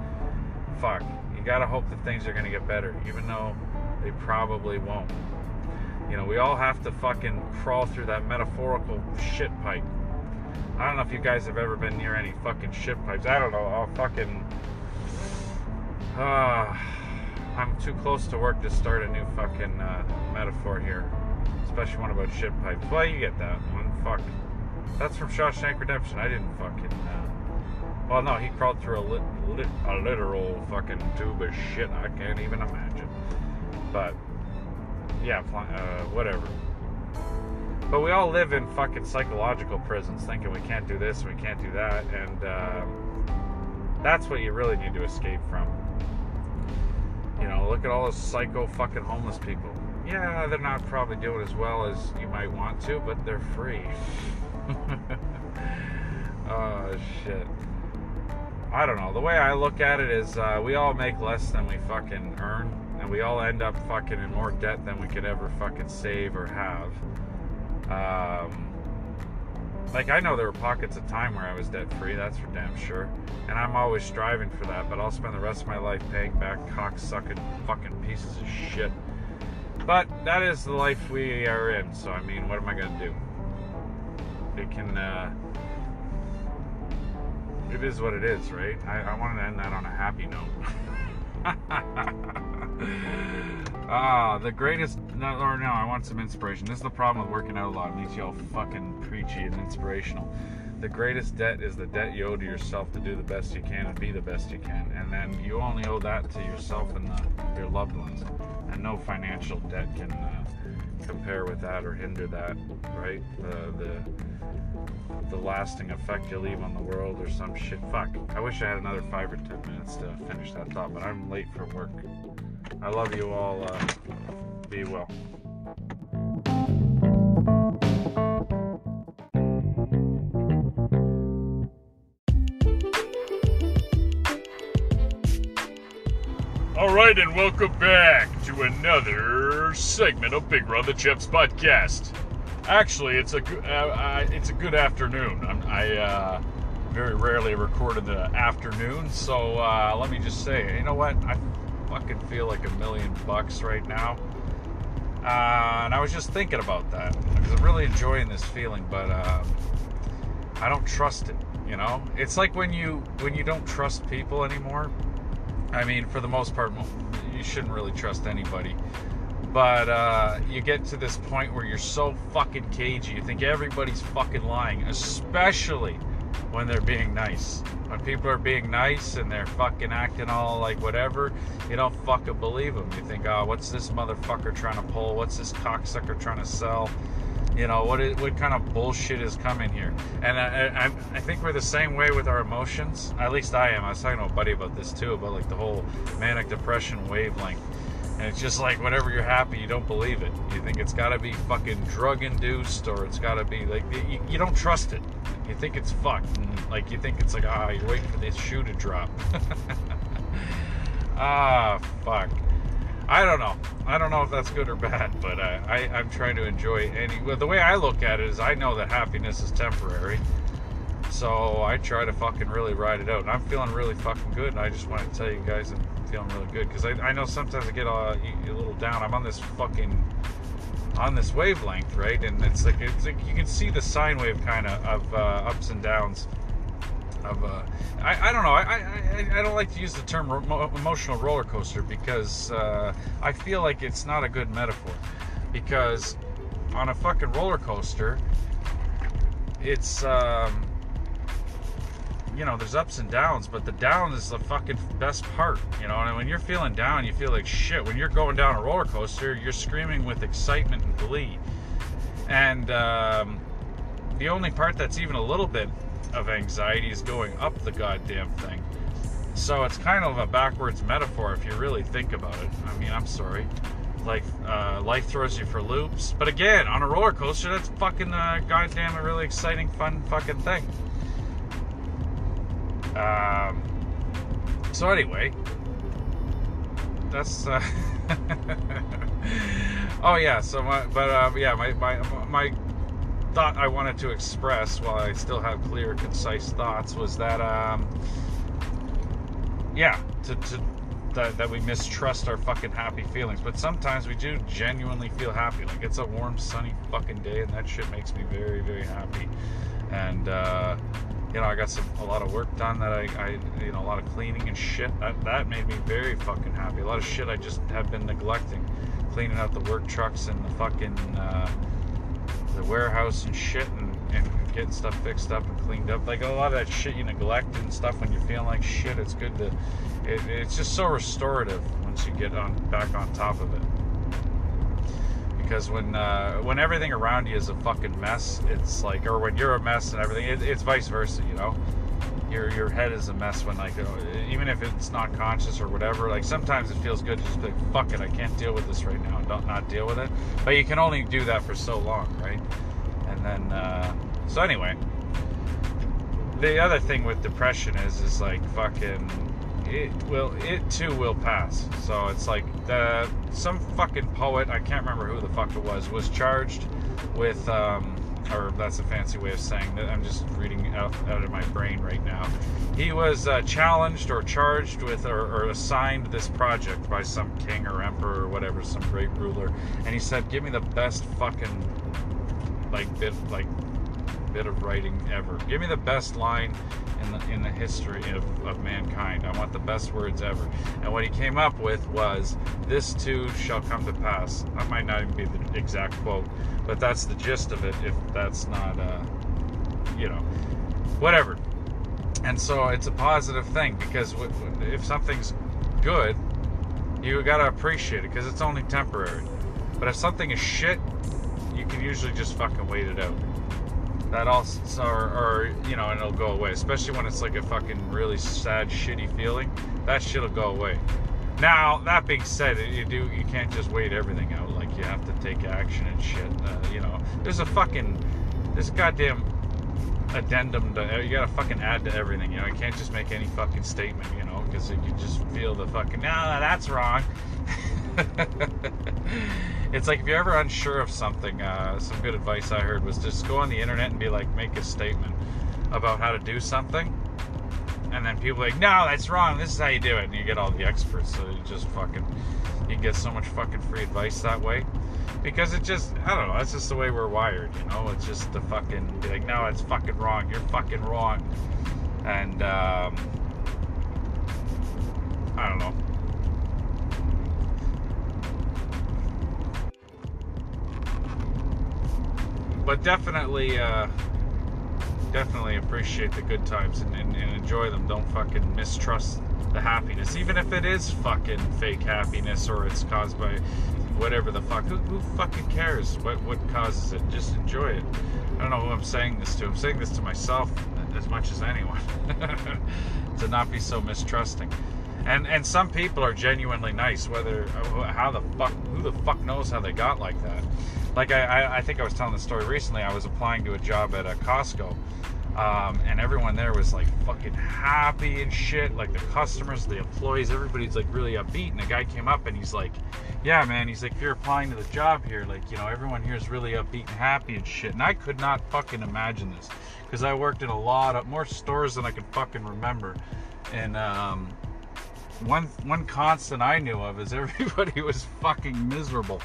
Fuck. You gotta hope that things are gonna get better, even though they probably won't. You know, we all have to fucking crawl through that metaphorical shit pipe. I don't know if you guys have ever been near any fucking shit pipes. I don't know. I'll fucking. Uh, I'm too close to work to start a new fucking uh, metaphor here. Especially one about shit pipes. Well, you get that one. Fuck. That's from Shawshank Redemption. I didn't fucking. Uh, well, no, he crawled through a, lit, lit, a literal fucking tube of shit. I can't even imagine. But yeah, uh, whatever. But we all live in fucking psychological prisons, thinking we can't do this, we can't do that, and uh, that's what you really need to escape from. You know, look at all those psycho fucking homeless people. Yeah, they're not probably doing as well as you might want to, but they're free. oh shit. I don't know. The way I look at it is, uh, we all make less than we fucking earn and we all end up fucking in more debt than we could ever fucking save or have. Um, like I know there were pockets of time where I was debt free, that's for damn sure, and I'm always striving for that. But I'll spend the rest of my life paying back cocksucking fucking pieces of shit. But that is the life we are in. So I mean, what am I gonna do? It can. Uh, it is what it is, right? I, I want to end that on a happy note. Ah, the greatest. No, or no, I want some inspiration. This is the problem with working out a lot. It makes you all fucking preachy and inspirational. The greatest debt is the debt you owe to yourself to do the best you can and be the best you can. And then you only owe that to yourself and the, your loved ones. And no financial debt can uh, compare with that or hinder that, right? The, the the lasting effect you leave on the world or some shit. Fuck. I wish I had another five or ten minutes to finish that thought, but I'm late for work. I love you all. Uh, be well. All right, and welcome back to another segment of Big Brother Chips podcast. Actually, it's a good, uh, uh, it's a good afternoon. I'm, I uh, very rarely record in the afternoon, so uh, let me just say, you know what? I fucking feel like a million bucks right now. Uh, and I was just thinking about that because I'm really enjoying this feeling, but um, I don't trust it. You know, it's like when you when you don't trust people anymore. I mean, for the most part, you shouldn't really trust anybody. But uh, you get to this point where you're so fucking cagey. You think everybody's fucking lying, especially when they're being nice. When people are being nice and they're fucking acting all like whatever, you don't fucking believe them. You think, oh, what's this motherfucker trying to pull? What's this cocksucker trying to sell? You know, what is, what kind of bullshit is coming here? And I, I, I think we're the same way with our emotions. At least I am. I was talking to a buddy about this too, about like the whole manic depression wavelength. And it's just like whenever you're happy, you don't believe it. You think it's got to be fucking drug induced or it's got to be like, you, you, don't trust it. You think it's fucked. And like you think it's like, ah, you're waiting for this shoe to drop. ah, fuck. I don't know. I don't know if that's good or bad, but I, I, am trying to enjoy any. Well, the way I look at it is, I know that happiness is temporary, so I try to fucking really ride it out. And I'm feeling really fucking good, and I just want to tell you guys I'm feeling really good because I, I know sometimes I get a, a little down. I'm on this fucking on this wavelength, right? And it's like it's like you can see the sine wave kind of of uh, ups and downs of uh, I, I don't know I, I, I don't like to use the term emotional roller coaster because uh, I feel like it's not a good metaphor because on a fucking roller coaster it's um, you know there's ups and downs but the down is the fucking best part you know and when you're feeling down you feel like shit when you're going down a roller coaster you're screaming with excitement and glee and um, the only part that's even a little bit of anxiety is going up the goddamn thing. So it's kind of a backwards metaphor if you really think about it. I mean, I'm sorry. Like, uh, life throws you for loops. But again, on a roller coaster, that's fucking uh, goddamn a really exciting, fun fucking thing. Um, so anyway, that's. Uh, oh yeah. So my, but uh, yeah, my my my thought I wanted to express while I still have clear, concise thoughts was that, um, yeah, to, to that, that we mistrust our fucking happy feelings. But sometimes we do genuinely feel happy. Like it's a warm, sunny fucking day, and that shit makes me very, very happy. And uh, you know, I got some a lot of work done that I, I you know, a lot of cleaning and shit. That that made me very fucking happy. A lot of shit I just have been neglecting, cleaning out the work trucks and the fucking. Uh, the warehouse and shit and, and getting stuff fixed up and cleaned up. Like a lot of that shit you neglect and stuff when you're feeling like shit. It's good to. It, it's just so restorative once you get on back on top of it. Because when uh, when everything around you is a fucking mess, it's like, or when you're a mess and everything, it, it's vice versa, you know? Your your head is a mess when like even if it's not conscious or whatever like sometimes it feels good to just be like fuck it i can't deal with this right now don't not deal with it. But you can only do that for so long right? And then uh, so anyway the other thing with depression is is like fucking it will it too will pass so it's like the some fucking poet i can't remember who the fuck it was was charged with um or that's a fancy way of saying that. I'm just reading out, out of my brain right now. He was uh, challenged or charged with or, or, assigned this project by some king or emperor or whatever, some great ruler, and he said, "Give me the best fucking like bit like bit of writing ever. Give me the best line in the in the history of, of mankind. I want the best words ever. And what he came up with was, "This too shall come to pass." That might not even be the exact quote, but that's the gist of it. If that's not, uh, you know, whatever. And so it's a positive thing because if something's good, you gotta appreciate it because it's only temporary. But if something is shit, you can usually just fucking wait it out. That also, or, or you know, and it'll go away. Especially when it's like a fucking really sad, shitty feeling. That shit'll go away. Now, that being said, you do you can't just wait everything out. Like you have to take action and shit. Uh, you know, there's a fucking, there's a goddamn addendum to you gotta fucking add to everything you know you can't just make any fucking statement you know because you just feel the fucking no that's wrong it's like if you're ever unsure of something uh, some good advice i heard was just go on the internet and be like make a statement about how to do something and then people like no that's wrong this is how you do it and you get all the experts so you just fucking you get so much fucking free advice that way because it just I don't know. That's just the way we're wired, you know. It's just the fucking be like, no, it's fucking wrong. You're fucking wrong, and um, I don't know. But definitely, uh, definitely appreciate the good times and, and, and enjoy them. Don't fucking mistrust the happiness, even if it is fucking fake happiness or it's caused by whatever the fuck. Who, who fucking cares what, what causes it? Just enjoy it. I don't know who I'm saying this to. I'm saying this to myself as much as anyone. to not be so mistrusting. And and some people are genuinely nice. Whether how the fuck who the fuck knows how they got like that. Like I, I, think I was telling the story recently. I was applying to a job at a Costco um, and everyone there was like fucking happy and shit. Like the customers, the employees, everybody's like really upbeat. And the guy came up and he's like, Yeah, man. He's like, If you're applying to the job here, like, you know, everyone here is really upbeat and happy and shit. And I could not fucking imagine this because I worked in a lot of more stores than I could fucking remember. And, um, one one constant I knew of is everybody was fucking miserable.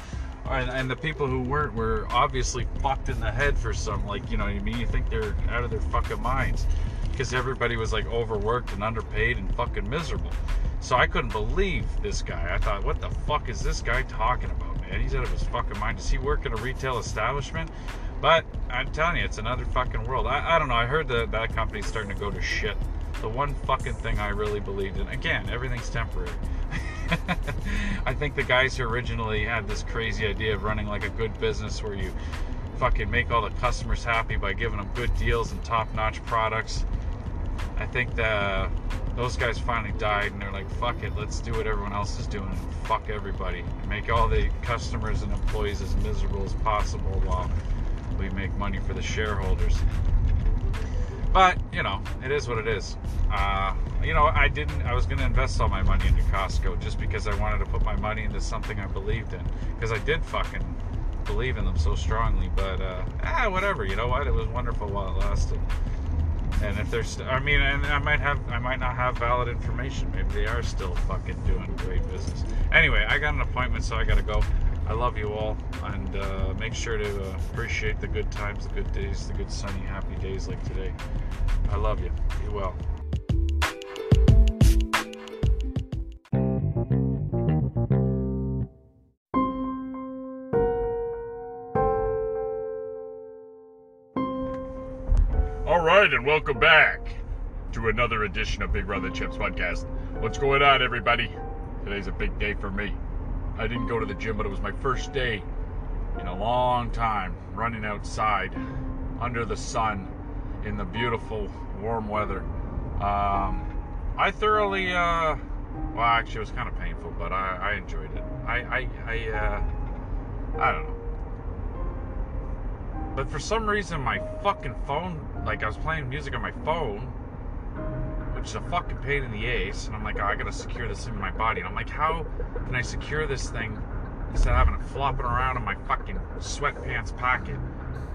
And, and, the people who weren't were obviously fucked in the head for some like you know what I mean? You think they're out of their fucking minds. Because everybody was like overworked and underpaid and fucking miserable. So I couldn't believe this guy. I thought what the fuck is this guy talking about man? He's out of his fucking mind. Does he work in a retail establishment? But I'm telling you it's another fucking world. I, I don't know. I heard that that company's starting to go to shit the one fucking thing I really believed in again everything's temporary I think the guys who originally had this crazy idea of running like a good business where you fucking make all the customers happy by giving them good deals and top-notch products. I think that those guys finally died and they're like, fuck it, let's do what everyone else is doing fuck everybody. Make all the customers and employees as miserable as possible while we make money for the shareholders. But you know, it is what it is. Uh, you know, I didn't. I was going to invest all my money into Costco just because I wanted to put my money into something I believed in. Because I did fucking believe in them so strongly. But uh, ah, whatever. You know what? It was wonderful while it lasted. And if there's, I mean, and I might have, I might not have valid information. Maybe they are still fucking doing great business. Anyway, I got an appointment, so I got to go. I love you all, and uh, make sure to uh, appreciate the good times, the good days, the good sunny, happy days like today. I love you. Be well. All right, and welcome back to another edition of Big Brother Chips podcast. What's going on, everybody? Today's a big day for me. I didn't go to the gym, but it was my first day in a long time running outside under the sun in the beautiful warm weather. Um, I thoroughly, uh, well, actually, it was kind of painful, but I, I enjoyed it. I, I, I, uh, I don't know. But for some reason, my fucking phone, like I was playing music on my phone, which is a fucking pain in the ass. And I'm like, oh, I gotta secure this in my body. And I'm like, how can I secure this thing instead of having it flopping around in my fucking sweatpants pocket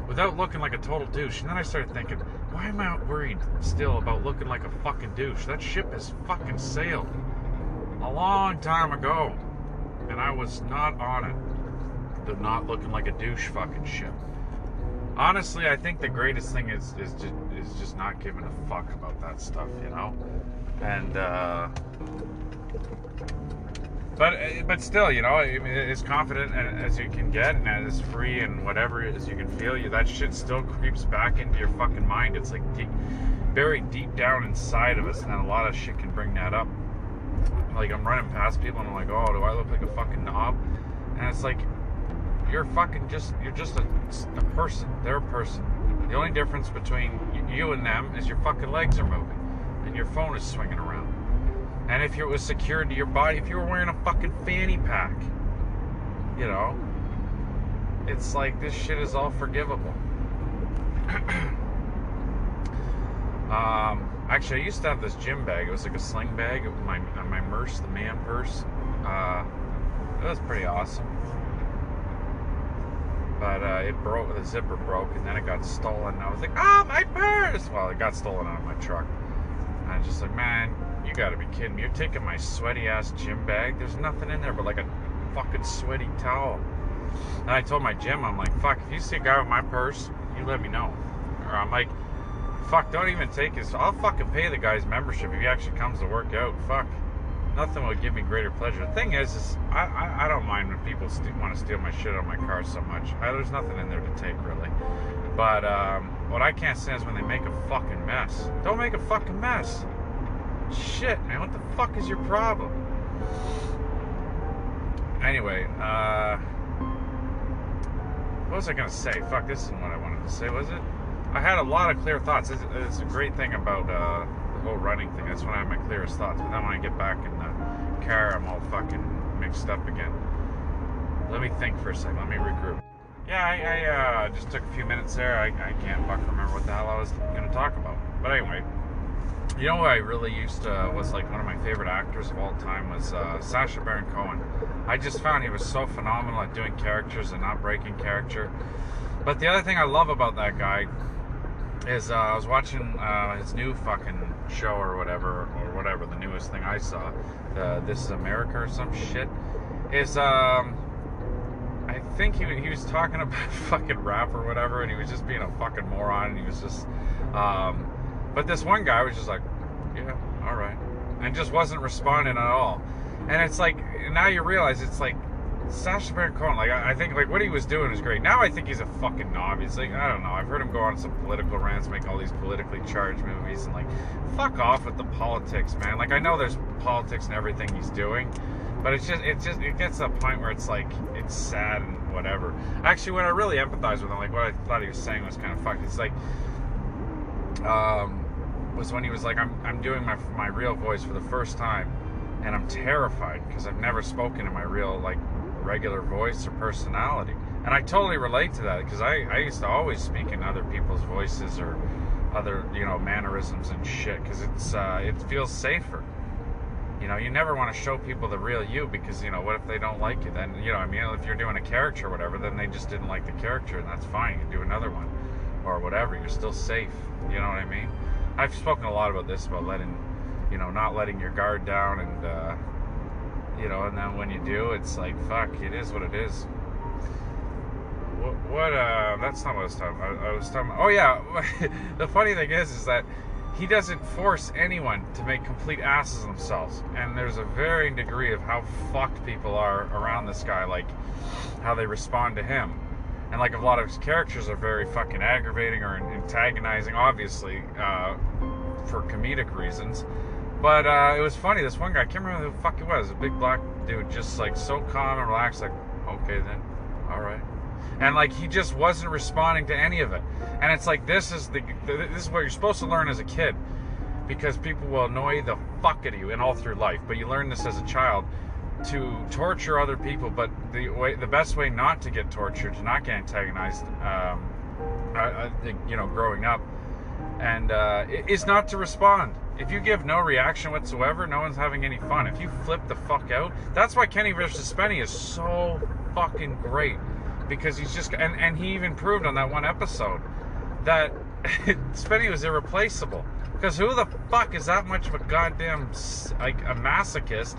without looking like a total douche? And then I started thinking, why am I worried still about looking like a fucking douche? That ship has fucking sailed a long time ago. And I was not on it. The not looking like a douche fucking ship. Honestly, I think the greatest thing is is just, is just not giving a fuck about that stuff, you know. And uh, but but still, you know, as confident as you can get and as free and whatever as you can feel, you that shit still creeps back into your fucking mind. It's like deep, buried deep down inside of us, and a lot of shit can bring that up. Like I'm running past people and I'm like, oh, do I look like a fucking knob? And it's like you're fucking just you're just a, a person. They're a person. The only difference between you and them is your fucking legs are moving and your phone is swinging around. And if it was secured to your body, if you were wearing a fucking fanny pack, you know, it's like this shit is all forgivable. um, actually, I used to have this gym bag. It was like a sling bag. It was my my murse, the man purse. Uh, it was pretty awesome but uh, it broke. The zipper broke, and then it got stolen. I was like, "Oh, my purse!" Well, it got stolen out of my truck. And I was just like, "Man, you got to be kidding me! You're taking my sweaty ass gym bag. There's nothing in there but like a fucking sweaty towel." And I told my gym, I'm like, "Fuck! If you see a guy with my purse, you let me know." Or I'm like, "Fuck! Don't even take his. I'll fucking pay the guy's membership if he actually comes to work out. Fuck." Nothing would give me greater pleasure. The thing is, is I, I, I don't mind when people st- want to steal my shit on my car so much. I, there's nothing in there to take really. But um, what I can't stand is when they make a fucking mess. Don't make a fucking mess. Shit, man, what the fuck is your problem? Anyway, uh, what was I gonna say? Fuck, this isn't what I wanted to say, was it? I had a lot of clear thoughts. It's, it's a great thing about uh, whole running thing. That's when I have my clearest thoughts. But then when I get back in the car, I'm all fucking mixed up again. Let me think for a second. Let me regroup. Yeah, I, I uh, just took a few minutes there. I, I can't fucking remember what the hell I was going to talk about. But anyway, you know who I really used to was like one of my favorite actors of all time was uh, Sacha Baron Cohen. I just found he was so phenomenal at doing characters and not breaking character. But the other thing I love about that guy is uh, I was watching uh, his new fucking show or whatever, or whatever the newest thing I saw, This Is America or some shit. Is um, I think he he was talking about fucking rap or whatever, and he was just being a fucking moron, and he was just, um, but this one guy was just like, yeah, all right, and just wasn't responding at all, and it's like now you realize it's like Sacha Baron Cohen, like I, I, think like what he was doing was great. Now I think he's a fucking knob. He's like I don't know. I've heard him go on some political rants, make all these politically charged movies, and like fuck off with the politics, man. Like I know there's politics and everything he's doing, but it's just it just it gets to a point where it's like it's sad and whatever. Actually, when I really empathize with him, like what I thought he was saying was kind of fucked. It's like um was when he was like I'm I'm doing my my real voice for the first time and I'm terrified because I've never spoken in my real like regular voice or personality. And I totally relate to that because I, I used to always speak in other people's voices or other, you know, mannerisms and shit because it's uh, it feels safer. You know, you never want to show people the real you because, you know, what if they don't like you? Then, you know, I mean, if you're doing a character or whatever, then they just didn't like the character and that's fine. You do another one or whatever. You're still safe. You know what I mean? I've spoken a lot about this, about letting, you know, not letting your guard down and, uh, you know, and then when you do, it's like, fuck, it is what it is. What, what uh, that's not what I was talking about. I, I was talking about, oh yeah, the funny thing is, is that he doesn't force anyone to make complete asses of themselves. And there's a varying degree of how fucked people are around this guy, like how they respond to him. And like a lot of his characters are very fucking aggravating or antagonizing, obviously, uh, for comedic reasons. But uh, it was funny. This one guy, I can't remember who the fuck he was. A big black dude, just like so calm and relaxed. Like, okay then, all right. And like he just wasn't responding to any of it. And it's like this is the this is what you're supposed to learn as a kid, because people will annoy the fuck out of you and all through life. But you learn this as a child to torture other people. But the way the best way not to get tortured, to not get antagonized, um, I, I think you know, growing up, and uh, is not to respond if you give no reaction whatsoever, no one's having any fun. If you flip the fuck out, that's why Kenny versus Spenny is so fucking great. Because he's just and, and he even proved on that one episode that Spenny was irreplaceable. Because who the fuck is that much of a goddamn like a masochist?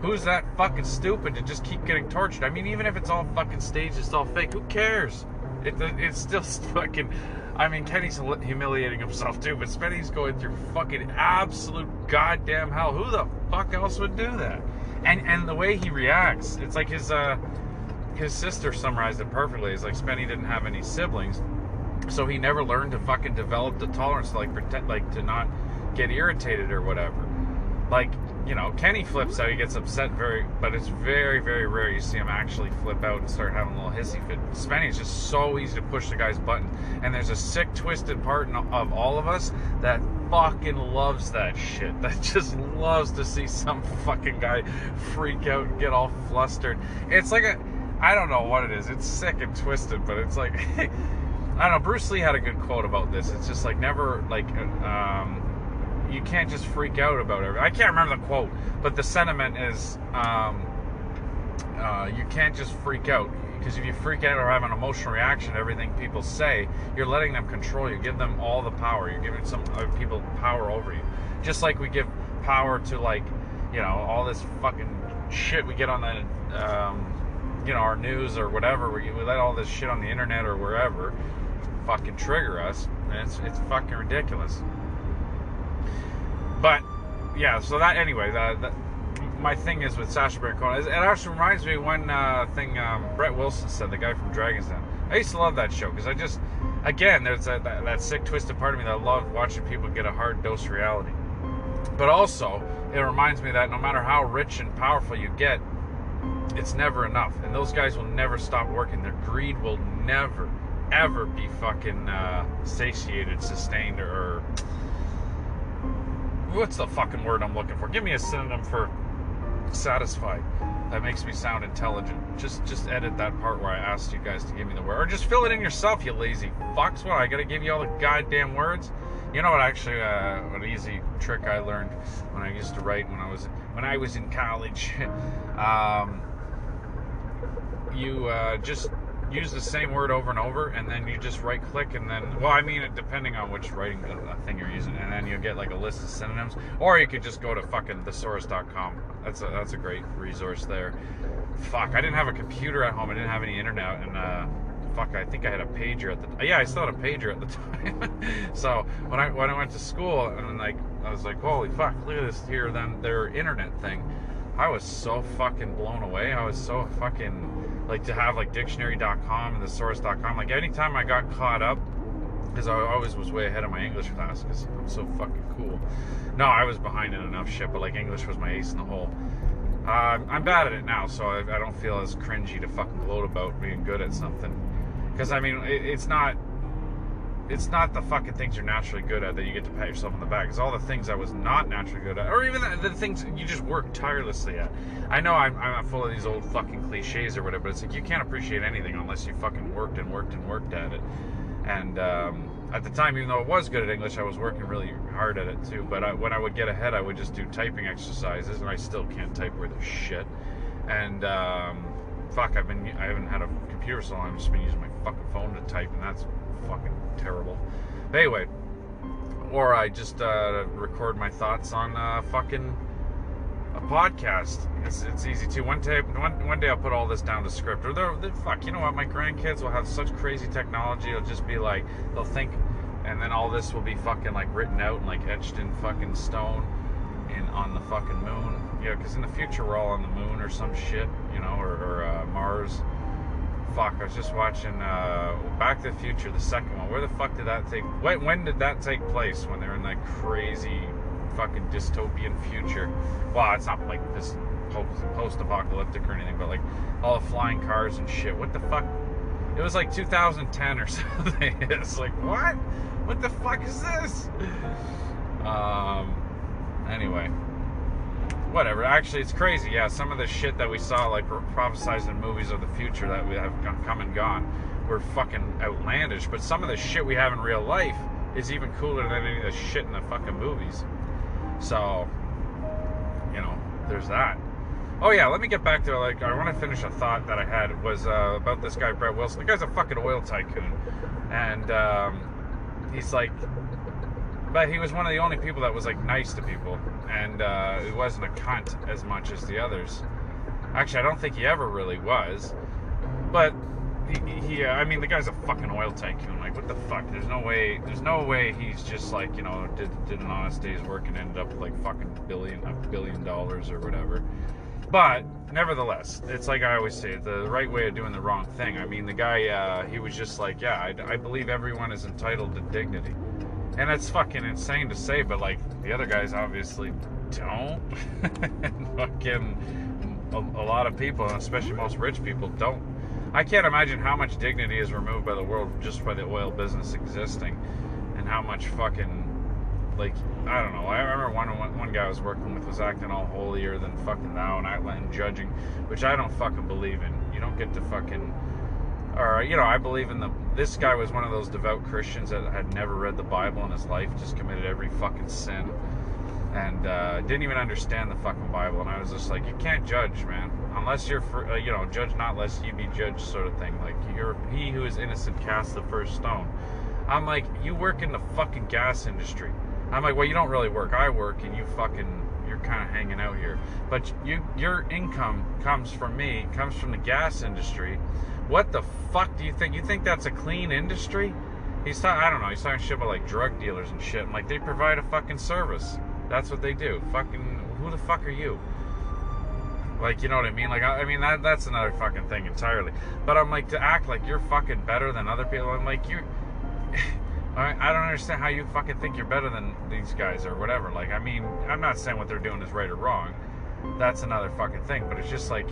Who's that fucking stupid to just keep getting tortured? I mean, even if it's all fucking staged, it's all fake. Who cares? It, it's still fucking. I mean, Kenny's humiliating himself too, but Spenny's going through fucking absolute goddamn hell. Who the fuck else would do that? And and the way he reacts, it's like his uh his sister summarized it perfectly. It's like Spenny didn't have any siblings, so he never learned to fucking develop the tolerance to like pretend like to not get irritated or whatever. Like you know, Kenny flips out, he gets upset very, but it's very, very rare you see him actually flip out and start having a little hissy fit. Spenny's just so easy to push the guy's button, and there's a sick, twisted part of all of us that fucking loves that shit. That just loves to see some fucking guy freak out and get all flustered. It's like a, I don't know what it is. It's sick and twisted, but it's like, I don't know. Bruce Lee had a good quote about this. It's just like never like, um, you can't just freak out about it. I can't remember the quote, but the sentiment is um, uh, you can't just freak out because if you freak out or have an emotional reaction to everything people say, you're letting them control you. Give them all the power. You're giving some other people power over you. Just like we give power to like, you know, all this fucking shit we get on the, um, you know, our news or whatever. We, we let all this shit on the internet or wherever fucking trigger us, and it's it's fucking ridiculous. But yeah, so that anyway, the, the, my thing is with Sacha Baron Cohen. It actually reminds me one uh, thing um, Brett Wilson said, the guy from Dragon's Den. I used to love that show because I just, again, there's that, that, that sick, twisted part of me that loved watching people get a hard dose of reality. But also, it reminds me that no matter how rich and powerful you get, it's never enough. And those guys will never stop working. Their greed will never, ever be fucking uh, satiated, sustained, or what's the fucking word I'm looking for? Give me a synonym for satisfied. That makes me sound intelligent. Just just edit that part where I asked you guys to give me the word, or just fill it in yourself, you lazy fucks. What I gotta give you all the goddamn words? You know what? Actually, uh, an easy trick I learned when I used to write when I was when I was in college. um, you uh, just use the same word over and over, and then you just right click, and then, well, I mean, depending on which writing thing you're using, and then you'll get like a list of synonyms, or you could just go to fucking thesaurus.com. That's a that's a great resource there. Fuck, I didn't have a computer at home. I didn't have any internet, and uh, fuck, I think I had a pager at the yeah, I still had a pager at the time. so when I when I went to school, and like I was like, holy fuck, look at this here, then their internet thing. I was so fucking blown away. I was so fucking like to have like dictionary.com and the thesaurus.com. Like anytime I got caught up, because I always was way ahead of my English class because I'm so fucking cool. No, I was behind in enough shit, but like English was my ace in the hole. Uh, I'm bad at it now, so I, I, don't feel as cringy to fucking gloat about being good at something. Because I mean, it, it's not it's not the fucking things you're naturally good at that you get to pat yourself on the back. It's all the things I was not naturally good at, or even the, the things you just work tirelessly at. I know I'm, I'm, full of these old fucking cliches or whatever, but it's like you can't appreciate anything unless you fucking worked and worked and worked at it. And um, at the time, even though I was good at English, I was working really hard at it too. But I, when I would get ahead, I would just do typing exercises, and I still can't type worth a shit. And um, fuck, I've been I haven't had a computer so long. I've just been using my fucking phone to type, and that's fucking terrible. But anyway, or I just uh, record my thoughts on uh, fucking a podcast. It's, it's easy too. One day, one, one day I'll put all this down to script. Or they're, they're, fuck, you know what? My grandkids will have such crazy technology. It'll just be like they'll think, and then all this will be fucking like written out and like etched in fucking stone, and on the fucking moon. You know, because in the future we're all on the moon or some shit. You know, or, or uh, Mars fuck, I was just watching uh, Back to the Future, the second one. Where the fuck did that take? When, when did that take place? When they're in that crazy fucking dystopian future? Well, it's not like this post-apocalyptic or anything, but like all the flying cars and shit. What the fuck? It was like 2010 or something. it's like what? What the fuck is this? Um. Anyway whatever. Actually, it's crazy. Yeah, some of the shit that we saw, like prophesized in movies of the future that we have come and gone, were fucking outlandish. But some of the shit we have in real life is even cooler than any of the shit in the fucking movies. So, you know, there's that. Oh yeah, let me get back to like I want to finish a thought that I had was uh, about this guy Brett Wilson. The guy's a fucking oil tycoon, and um, he's like but he was one of the only people that was like nice to people, and uh, he wasn't a cunt as much as the others. Actually, I don't think he ever really was. But he, he uh, I mean, the guy's a fucking oil tycoon. Like, what the fuck? There's no way. There's no way he's just like you know did did an honest day's work and ended up with like fucking billion a billion dollars or whatever. But nevertheless, it's like I always say, the right way of doing the wrong thing. I mean, the guy, uh, he was just like, yeah, I, I believe everyone is entitled to dignity. And that's fucking insane to say, but like the other guys obviously don't. fucking a, a lot of people, especially most rich people, don't. I can't imagine how much dignity is removed by the world just by the oil business existing, and how much fucking like I don't know. I remember one one guy I was working with was acting all holier than fucking thou, and I and judging, which I don't fucking believe in. You don't get to fucking, or you know, I believe in the. This guy was one of those devout Christians that had never read the Bible in his life, just committed every fucking sin, and uh, didn't even understand the fucking Bible. And I was just like, you can't judge, man, unless you're, for, uh, you know, judge not lest you be judged, sort of thing. Like you're he who is innocent cast the first stone. I'm like, you work in the fucking gas industry I'm like, well, you don't really work. I work, and you fucking you're kind of hanging out here. But you your income comes from me, comes from the gas industry. What the fuck do you think? You think that's a clean industry? He's talking. I don't know. He's talking shit about like drug dealers and shit. I'm like, they provide a fucking service. That's what they do. Fucking who the fuck are you? Like, you know what I mean? Like, I, I mean that that's another fucking thing entirely. But I'm like to act like you're fucking better than other people. I'm like you. I, I don't understand how you fucking think you're better than these guys or whatever. Like, I mean, I'm not saying what they're doing is right or wrong. That's another fucking thing. But it's just like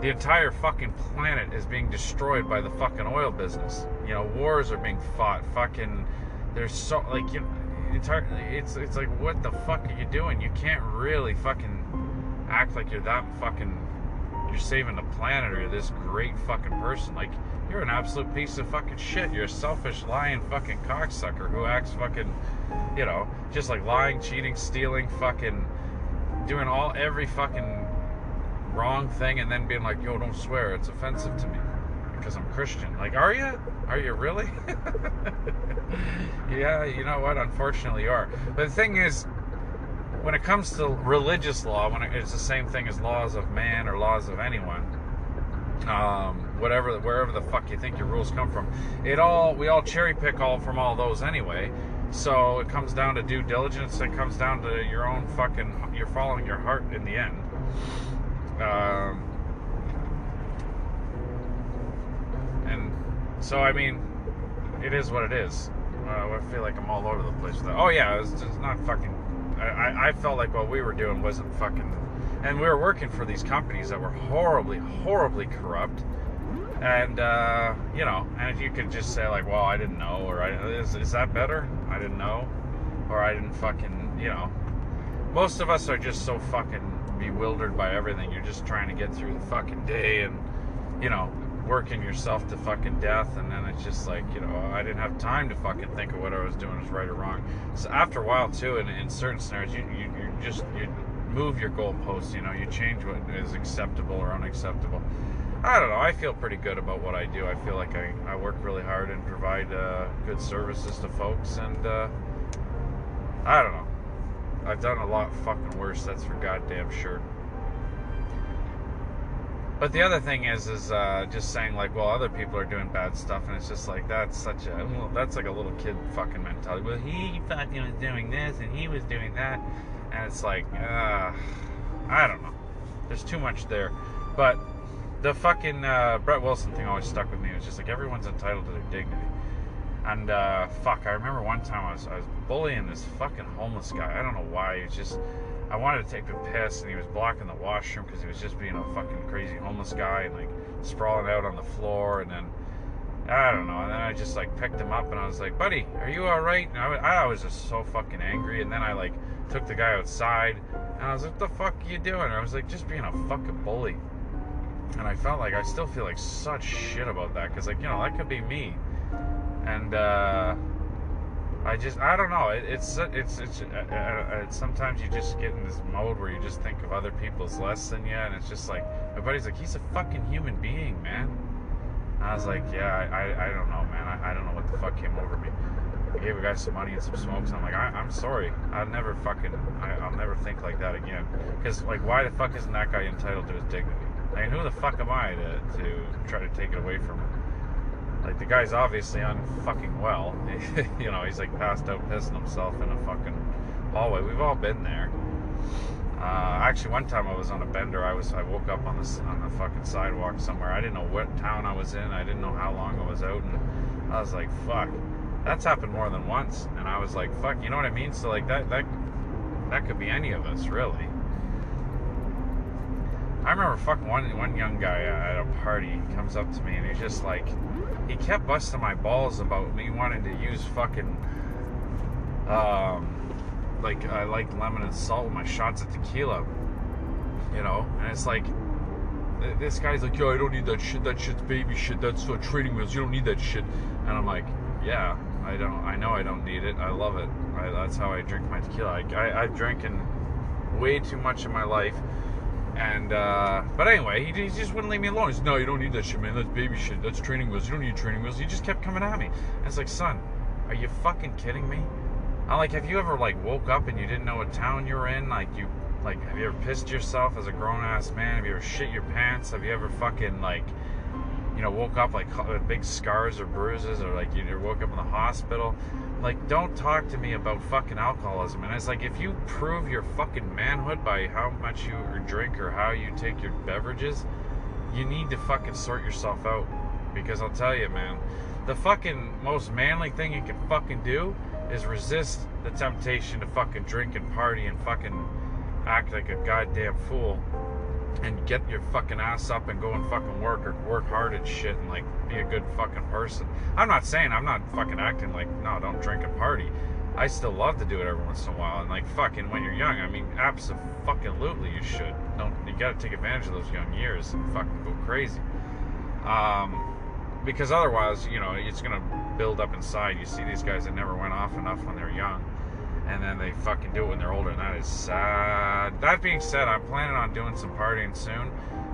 the entire fucking planet is being destroyed by the fucking oil business. You know, wars are being fought. Fucking, there's so like you. Entire, it's it's like what the fuck are you doing? You can't really fucking act like you're that fucking. You're saving the planet or this great fucking person. Like you're an absolute piece of fucking shit. You're a selfish, lying fucking cocksucker who acts fucking, you know, just like lying, cheating, stealing, fucking, doing all every fucking wrong thing, and then being like, "Yo, don't swear. It's offensive to me because I'm Christian." Like, are you? Are you really? yeah, you know what? Unfortunately, you are. But the thing is, when it comes to religious law, when it's the same thing as laws of man or laws of anyone, um, whatever, wherever the fuck you think your rules come from. It all, we all cherry pick all from all those anyway. So it comes down to due diligence. It comes down to your own fucking, you're following your heart in the end. Um, and so, I mean, it is what it is. Uh, I feel like I'm all over the place. Oh yeah, it's just not fucking. I, I felt like what we were doing wasn't fucking and we were working for these companies that were horribly, horribly corrupt. And uh, you know, and if you could just say like, "Well, I didn't know," or is, "Is that better?" I didn't know, or I didn't fucking, you know. Most of us are just so fucking bewildered by everything. You're just trying to get through the fucking day, and you know, working yourself to fucking death, and then it's just like, you know, I didn't have time to fucking think of what I was doing was right or wrong. So after a while, too, in, in certain scenarios, you, you, you just you move your goalposts. You know, you change what is acceptable or unacceptable. I don't know. I feel pretty good about what I do. I feel like I, I work really hard and provide uh, good services to folks, and uh, I don't know. I've done a lot fucking worse. That's for goddamn sure. But the other thing is, is uh, just saying like, well, other people are doing bad stuff, and it's just like that's such a that's like a little kid fucking mentality. Well, he fucking was doing this, and he was doing that and it's like, uh, I don't know. There's too much there. But the fucking uh, Brett Wilson thing always stuck with me. It was just like everyone's entitled to their dignity. And uh, fuck, I remember one time I was, I was bullying this fucking homeless guy. I don't know why. He was just, I wanted to take a piss, and he was blocking the washroom because he was just being a fucking crazy homeless guy and like sprawling out on the floor. And then I don't know. And then I just like picked him up, and I was like, "Buddy, are you all right?" And I, I was just so fucking angry. And then I like took the guy outside, and I was like, "What the fuck are you doing?" And I was like, "Just being a fucking bully." And I felt like I still feel like such shit about that because, like, you know, that could be me. And uh, I just, I don't know. It, it's, it's, it's, uh, uh, sometimes you just get in this mode where you just think of other people's less than you, and it's just like my buddy's like, he's a fucking human being, man. And I was like, yeah, I, I, I don't know, man. I, I don't know what the fuck came over me. I gave a guy some money and some smokes. And I'm like, I, am sorry. I'll never fucking, I, will never think like that again. Because, like, why the fuck isn't that guy entitled to his dignity? I mean, who the fuck am I to, to try to take it away from him? Like the guy's obviously on fucking well. you know, he's like passed out pissing himself in a fucking hallway. We've all been there. Uh, actually, one time I was on a bender. I was I woke up on the on the fucking sidewalk somewhere. I didn't know what town I was in. I didn't know how long I was out, and I was like, "Fuck." That's happened more than once, and I was like, "Fuck." You know what I mean? So like that that that could be any of us, really. I remember fucking one one young guy at a party comes up to me and he's just like, he kept busting my balls about me wanting to use fucking, um, like I like lemon and salt with my shots of tequila, you know, and it's like. This guy's like, yo, I don't need that shit. That shit's baby shit. That's uh, trading wheels. You don't need that shit. And I'm like, yeah, I don't. I know I don't need it. I love it. I, that's how I drink my tequila. I, I, I've drinking way too much in my life and uh, but anyway, he, he, just wouldn't leave me alone. He's no, you don't need that shit, man. That's baby shit. That's training wheels. You don't need training wheels. He just kept coming at me. And it's like, son, are you fucking kidding me? I'm like, have you ever like woke up and you didn't know what town you were in? Like you, like, have you ever pissed yourself as a grown ass man? Have you ever shit your pants? Have you ever fucking like, you know, woke up like with big scars or bruises, or like you woke up in the hospital? Like don't talk to me about fucking alcoholism. And it's like if you prove your fucking manhood by how much you drink or how you take your beverages you need to fucking sort yourself out. Because i'll tell you man the fucking most manly thing you can fucking do is resist the temptation to fucking drink and party and fucking act like a goddamn fool and get your fucking ass up and go and fucking work or work hard and shit and like be a good fucking person. I'm not saying I'm not fucking acting like no, don't drink and party. I still love to do it every once in a while and like fucking when you're young, I mean absolutely you should. Don't you gotta take advantage of those young years and fucking go crazy. Um because otherwise, you know, it's gonna build up inside. You see these guys that never went off enough when they're young and then they fucking do it when they're older, and that is sad. That being said, I'm planning on doing some partying soon,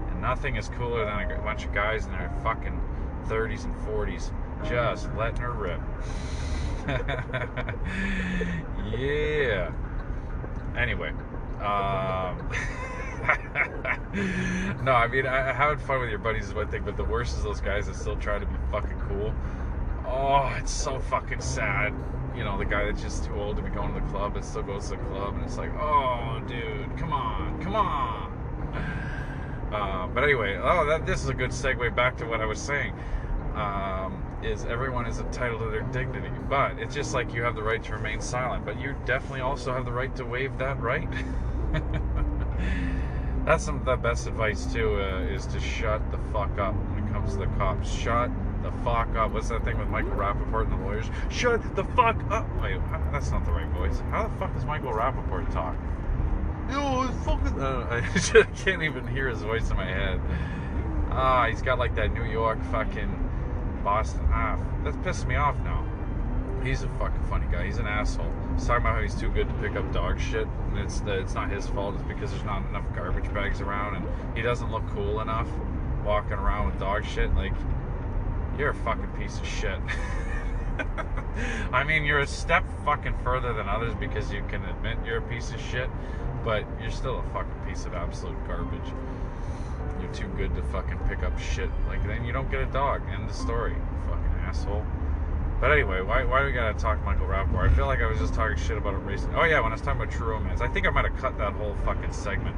and nothing is cooler than a bunch of guys in their fucking 30s and 40s just letting her rip. yeah. Anyway, um, no, I mean, I, having fun with your buddies is one thing, but the worst is those guys that still try to be fucking cool. Oh, it's so fucking sad you know, the guy that's just too old to be going to the club but still goes to the club, and it's like, oh, dude, come on, come on. Uh, but anyway, oh, that this is a good segue back to what I was saying. Um, is everyone is entitled to their dignity, but it's just like you have the right to remain silent, but you definitely also have the right to waive that right. That's some of the best advice too, uh, is to shut the fuck up when it comes to the cops. Shut the fuck up. What's that thing with Michael Rapaport and the lawyers? Shut the fuck up. Wait, that's not the right voice. How the fuck does Michael Rapaport talk? Yo, fucking. Uh, I just can't even hear his voice in my head. Ah, he's got like that New York fucking Boston. Ah, that's pissed me off now. He's a fucking funny guy. He's an asshole. He's talking about how he's too good to pick up dog shit, and it's it's not his fault. It's because there's not enough garbage bags around, and he doesn't look cool enough walking around with dog shit. Like you're a fucking piece of shit. I mean, you're a step fucking further than others because you can admit you're a piece of shit, but you're still a fucking piece of absolute garbage. You're too good to fucking pick up shit. Like, then you don't get a dog. End the story, fucking asshole. But anyway, why, why do we gotta talk Michael Rapaport? I feel like I was just talking shit about him recently. Oh yeah, when I was talking about True Romance. I think I might have cut that whole fucking segment.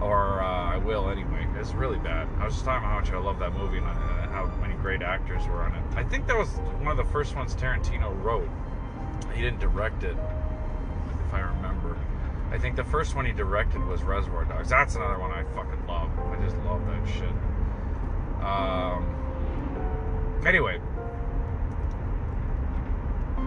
Or uh, I will anyway. It's really bad. I was just talking about how much I love that movie and uh, how many great actors were on it. I think that was one of the first ones Tarantino wrote. He didn't direct it, if I remember. I think the first one he directed was Reservoir Dogs. That's another one I fucking love. I just love that shit. Um. Anyway.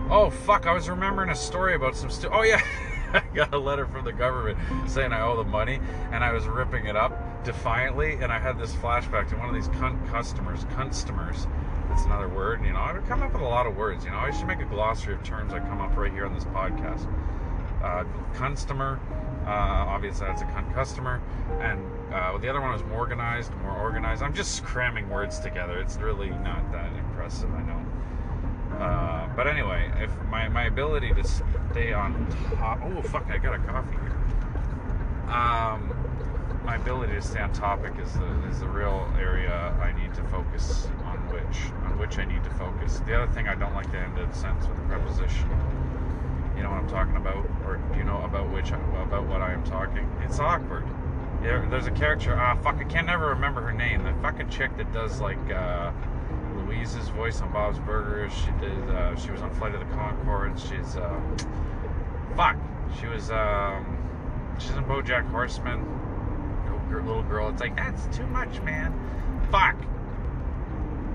Oh fuck! I was remembering a story about some. Stu- oh yeah. I got a letter from the government saying I owe the money, and I was ripping it up defiantly, and I had this flashback to one of these cunt customers, customers. That's another word, you know. I come up with a lot of words, you know. I should make a glossary of terms that come up right here on this podcast. Uh, customer, uh, obviously that's a cunt customer, and uh, the other one was more organized, more organized. I'm just cramming words together. It's really not that impressive, I know. Uh, but anyway, if my, my ability to stay on top. Oh fuck! I got a coffee here. Um, my ability to stay on topic is the is the real area I need to focus on which on which I need to focus. The other thing I don't like to end a sentence with a preposition. You know what I'm talking about, or do you know about which about what I am talking? It's awkward. There's a character. Ah, fuck, I can't never remember her name. The fucking chick that does like uh, Louise's voice on Bob's Burgers. She did. Uh, she was on Flight of the Conchords. She's. Uh, fuck. She was. Um, she's in BoJack Horseman. Little girl. It's like that's too much, man. Fuck.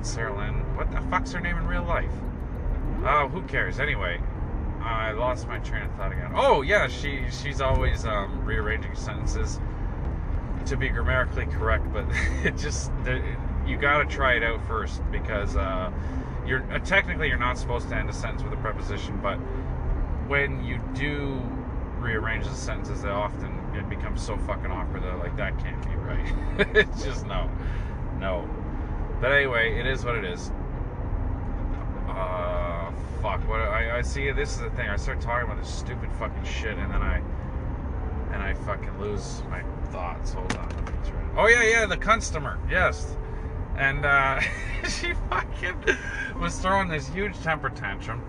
Sarah Lynn. What the fuck's her name in real life? Oh, who cares? Anyway, I lost my train of thought again. Oh yeah, she she's always um, rearranging sentences to be grammatically correct, but it just you got to try it out first because uh, you're uh, technically you're not supposed to end a sentence with a preposition, but when you do rearrange the sentences, they often it becomes so fucking awkward that like that can't be right. it's just no, no. But anyway, it is what it is. Uh, fuck. What I, I see. This is the thing. I start talking about this stupid fucking shit, and then I and I fucking lose my thoughts. Hold on. Oh yeah, yeah, the customer. Yes. And uh, she fucking was throwing this huge temper tantrum.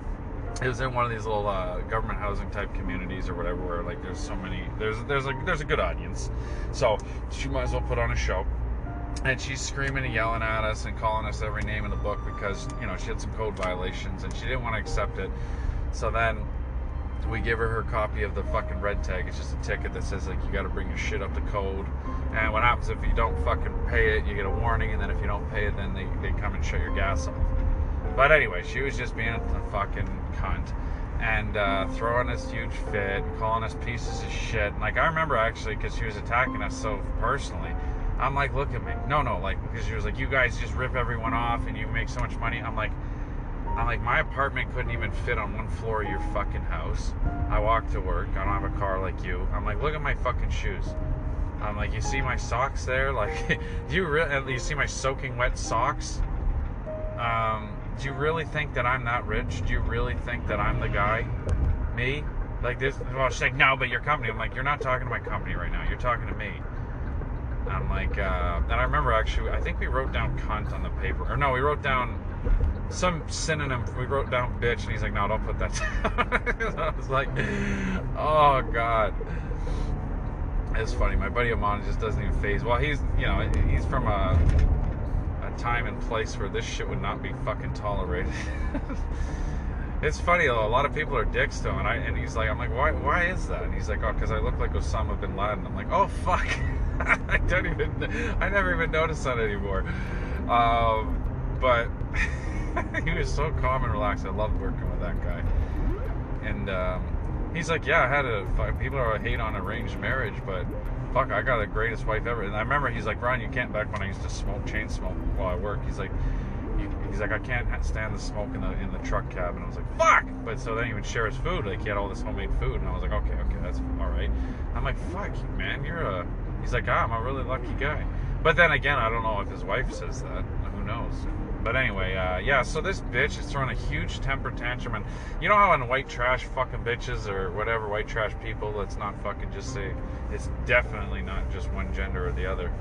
It was in one of these little uh, government housing type communities or whatever, where like there's so many, there's there's a there's a good audience, so she might as well put on a show. And she's screaming and yelling at us and calling us every name in the book because you know she had some code violations and she didn't want to accept it. So then we give her her copy of the fucking red tag. It's just a ticket that says like you got to bring your shit up to code. And what happens if you don't fucking pay it? You get a warning, and then if you don't pay it, then they, they come and shut your gas off. But anyway, she was just being a fucking cunt and uh, throwing this huge fit, and calling us pieces of shit. And, like I remember actually, because she was attacking us so personally. I'm like, look at me. No, no, like because she was like, you guys just rip everyone off and you make so much money. I'm like I'm like, my apartment couldn't even fit on one floor of your fucking house. I walk to work. I don't have a car like you. I'm like, look at my fucking shoes. I'm like, you see my socks there? Like, do you really? You see my soaking wet socks? Um, do you really think that I'm that rich? Do you really think that I'm the guy? Me? Like this? Well, she's like, no, but your company. I'm like, you're not talking to my company right now. You're talking to me. I'm like, uh, and I remember actually, I think we wrote down cunt on the paper, or no, we wrote down some synonym. We wrote down bitch, and he's like, no, don't put that down. I was like, oh god. It's funny. My buddy Amon just doesn't even phase. Well, he's you know he's from a a time and place where this shit would not be fucking tolerated. it's funny though. A lot of people are dicks him, and I and he's like, I'm like, why why is that? And he's like, oh, because I look like Osama bin Laden. I'm like, oh fuck. I don't even. I never even noticed that anymore. Um, but. he was so calm and relaxed. I loved working with that guy. And um, he's like, yeah, I had a people are hate on arranged marriage, but fuck, I got the greatest wife ever. And I remember he's like, Ron, you can't. Back when I used to smoke chain smoke while I work, he's like. He's like, I can't stand the smoke in the in the truck cab, and I was like, "Fuck!" But so then he would share his food, like he had all this homemade food, and I was like, "Okay, okay, that's all right." I'm like, "Fuck, man, you're a." He's like, ah, "I'm a really lucky guy," but then again, I don't know if his wife says that. Who knows? But anyway, uh, yeah, so this bitch is throwing a huge temper tantrum. And you know how in white trash fucking bitches or whatever, white trash people, let's not fucking just say it's definitely not just one gender or the other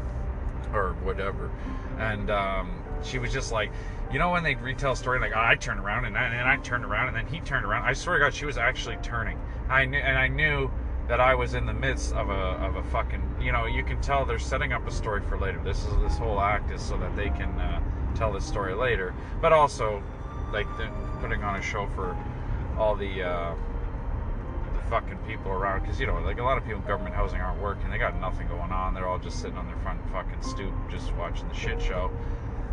or whatever. And um, she was just like, you know, when they retell a story like, oh, I turned around and, I, and I turned around and then he turned around. I swear to God, she was actually turning. I knew, and I knew that I was in the midst of a of a fucking. You know, you can tell they're setting up a story for later. This is this whole act is so that they can. Uh, tell this story later, but also like putting on a show for all the uh, the fucking people around because you know like a lot of people in government housing aren't working they got nothing going on they're all just sitting on their front fucking stoop just watching the shit show.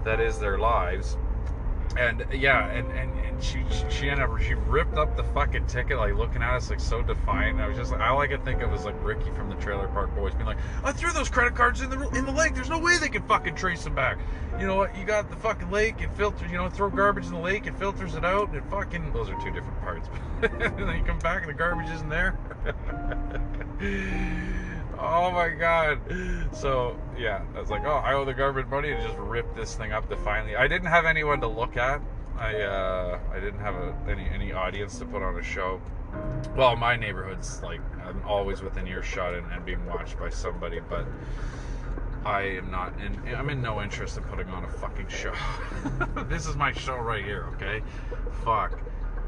That is their lives and yeah, and, and, and she she ended up she ripped up the fucking ticket, like looking at us like so defiant. I was just like, all I could think of was like Ricky from the Trailer Park Boys being like, I threw those credit cards in the in the lake. There's no way they can fucking trace them back. You know what? You got the fucking lake. It filters. You know, throw garbage in the lake. It filters it out. And fucking those are two different parts. and then you come back and the garbage isn't there. Oh my god. So yeah, I was like, oh, I owe the government money and just rip this thing up to finally. I didn't have anyone to look at. I uh, I didn't have a, any any audience to put on a show. Well, my neighborhood's like I'm always within earshot and, and being watched by somebody, but I am not in. I'm in no interest in putting on a fucking show. this is my show right here, okay? Fuck.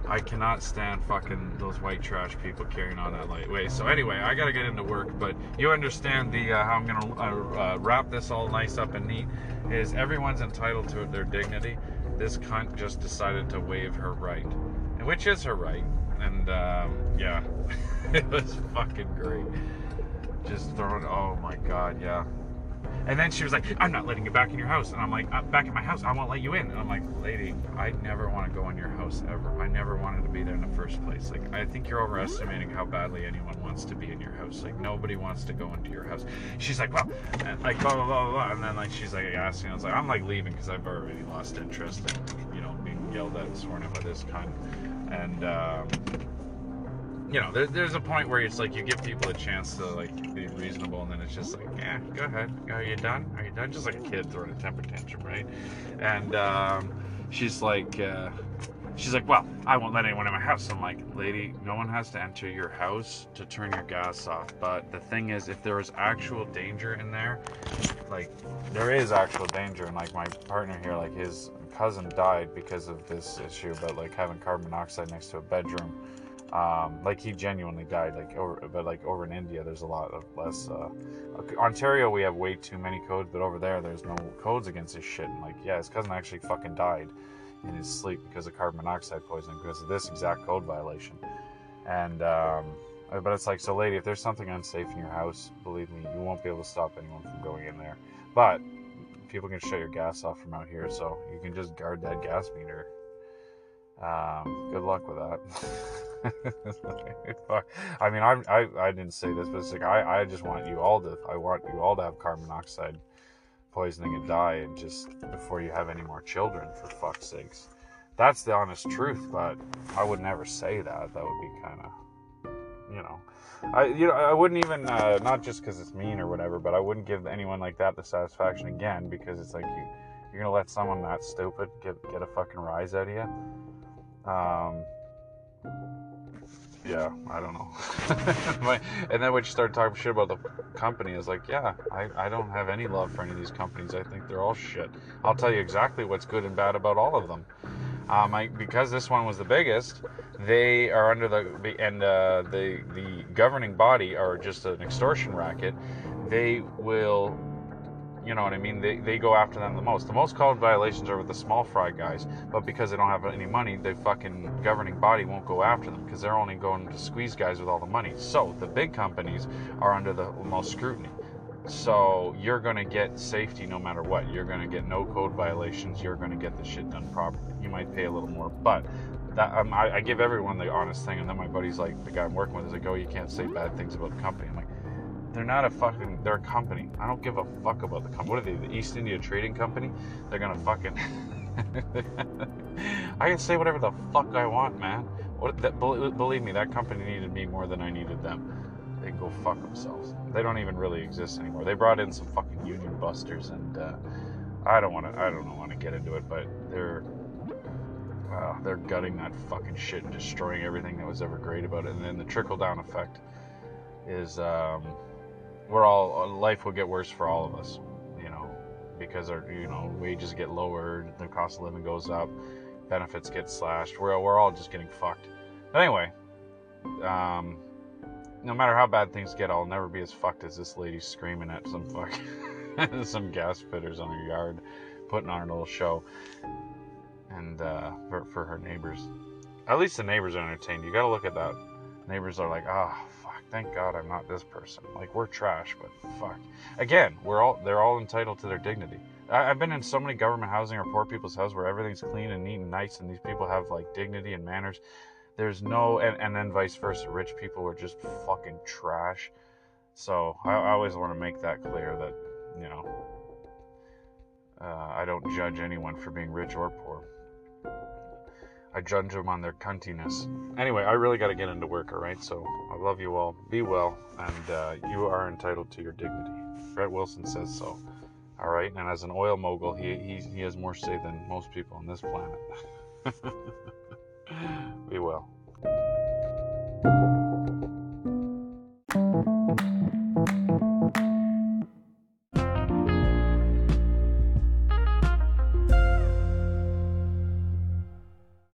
I cannot stand fucking those white trash people carrying on that light way. So anyway, I gotta get into work, but you understand the uh, how I'm gonna uh, uh, wrap this all nice up and neat. Is everyone's entitled to their dignity. This cunt just decided to waive her right, and which is her right. And um, yeah, it was fucking great. Just throwing. Oh my god, yeah. And then she was like, I'm not letting you back in your house. And I'm like, I'm back in my house. I won't let you in. And I'm like, lady, I never want to go in your house ever. I never wanted to be there in the first place. Like, I think you're overestimating how badly anyone wants to be in your house. Like, nobody wants to go into your house. She's like, well, and like, blah, blah, blah, blah. And then, like, she's like asking, I was like, I'm like leaving because I've already lost interest in, you know, being yelled at and sworn at by this kind. And, um, you know, there, there's a point where it's like you give people a chance to like be reasonable, and then it's just like, yeah, go ahead. Are you done? Are you done? Just like a kid throwing a temper tantrum, right? And um, she's like, uh, she's like, well, I won't let anyone in my house. I'm like, lady, no one has to enter your house to turn your gas off. But the thing is, if there is actual danger in there, like there is actual danger, and like my partner here, like his cousin died because of this issue, but like having carbon monoxide next to a bedroom um, like he genuinely died. Like over, but like over in India, there's a lot of less. Uh, Ontario, we have way too many codes, but over there, there's no codes against this shit. And like, yeah, his cousin actually fucking died in his sleep because of carbon monoxide poisoning because of this exact code violation. And um, uh, but it's like, so lady, if there's something unsafe in your house, believe me, you won't be able to stop anyone from going in there. But people can shut your gas off from out here, so you can just guard that gas meter. Um, good luck with that. I mean, I, I, I didn't say this, but it's like I, I just want you all to, I want you all to have carbon monoxide poisoning and die, and just before you have any more children, for fuck's sakes. That's the honest truth, but I would never say that. That would be kind of, you know, I, you know, I wouldn't even, uh, not just because it's mean or whatever, but I wouldn't give anyone like that the satisfaction again because it's like you, you're gonna let someone that stupid get get a fucking rise out of you. Um, yeah, I don't know. and then when you started talking shit about the company, I was like, yeah, I, I don't have any love for any of these companies. I think they're all shit. I'll tell you exactly what's good and bad about all of them. Um, I, because this one was the biggest, they are under the and uh, the the governing body are just an extortion racket. They will you know what I mean? They, they go after them the most. The most code violations are with the small fry guys, but because they don't have any money, the fucking governing body won't go after them because they're only going to squeeze guys with all the money. So the big companies are under the most scrutiny. So you're going to get safety no matter what. You're going to get no code violations. You're going to get the shit done properly. You might pay a little more, but that um, I, I, give everyone the honest thing. And then my buddy's like, the guy I'm working with is like, oh, you can't say bad things about the company. I'm like, they're not a fucking. They're a company. I don't give a fuck about the company. What are they? The East India Trading Company? They're gonna fucking. I can say whatever the fuck I want, man. What? That, believe me, that company needed me more than I needed them. They go fuck themselves. They don't even really exist anymore. They brought in some fucking union busters, and uh, I don't want to. I don't want to get into it, but they're. Uh, they're gutting that fucking shit and destroying everything that was ever great about it. And then the trickle down effect is um, we're all uh, life will get worse for all of us, you know, because our you know wages get lowered, the cost of living goes up, benefits get slashed. We're we're all just getting fucked. But anyway, um, no matter how bad things get, I'll never be as fucked as this lady screaming at some fuck some gas fitters on her yard, putting on a little show, and uh, for for her neighbors. At least the neighbors are entertained. You got to look at that. Neighbors are like, ah, oh, thank God I'm not this person. Like we're trash, but fuck. Again, we're all they're all entitled to their dignity. I, have been in so many government housing or poor people's houses where everything's clean and neat and nice, and these people have like dignity and manners. There's no, and, and then vice versa. Rich people are just fucking trash. So I, I always want to make that clear that you know uh, I don't judge anyone for being rich or poor. I judge them on their cuntiness. Anyway, I really got to get into work, all right? So I love you all. Be well, and uh, you are entitled to your dignity. Brett Wilson says so. All right, and as an oil mogul, he, he, he has more say than most people on this planet. Be well.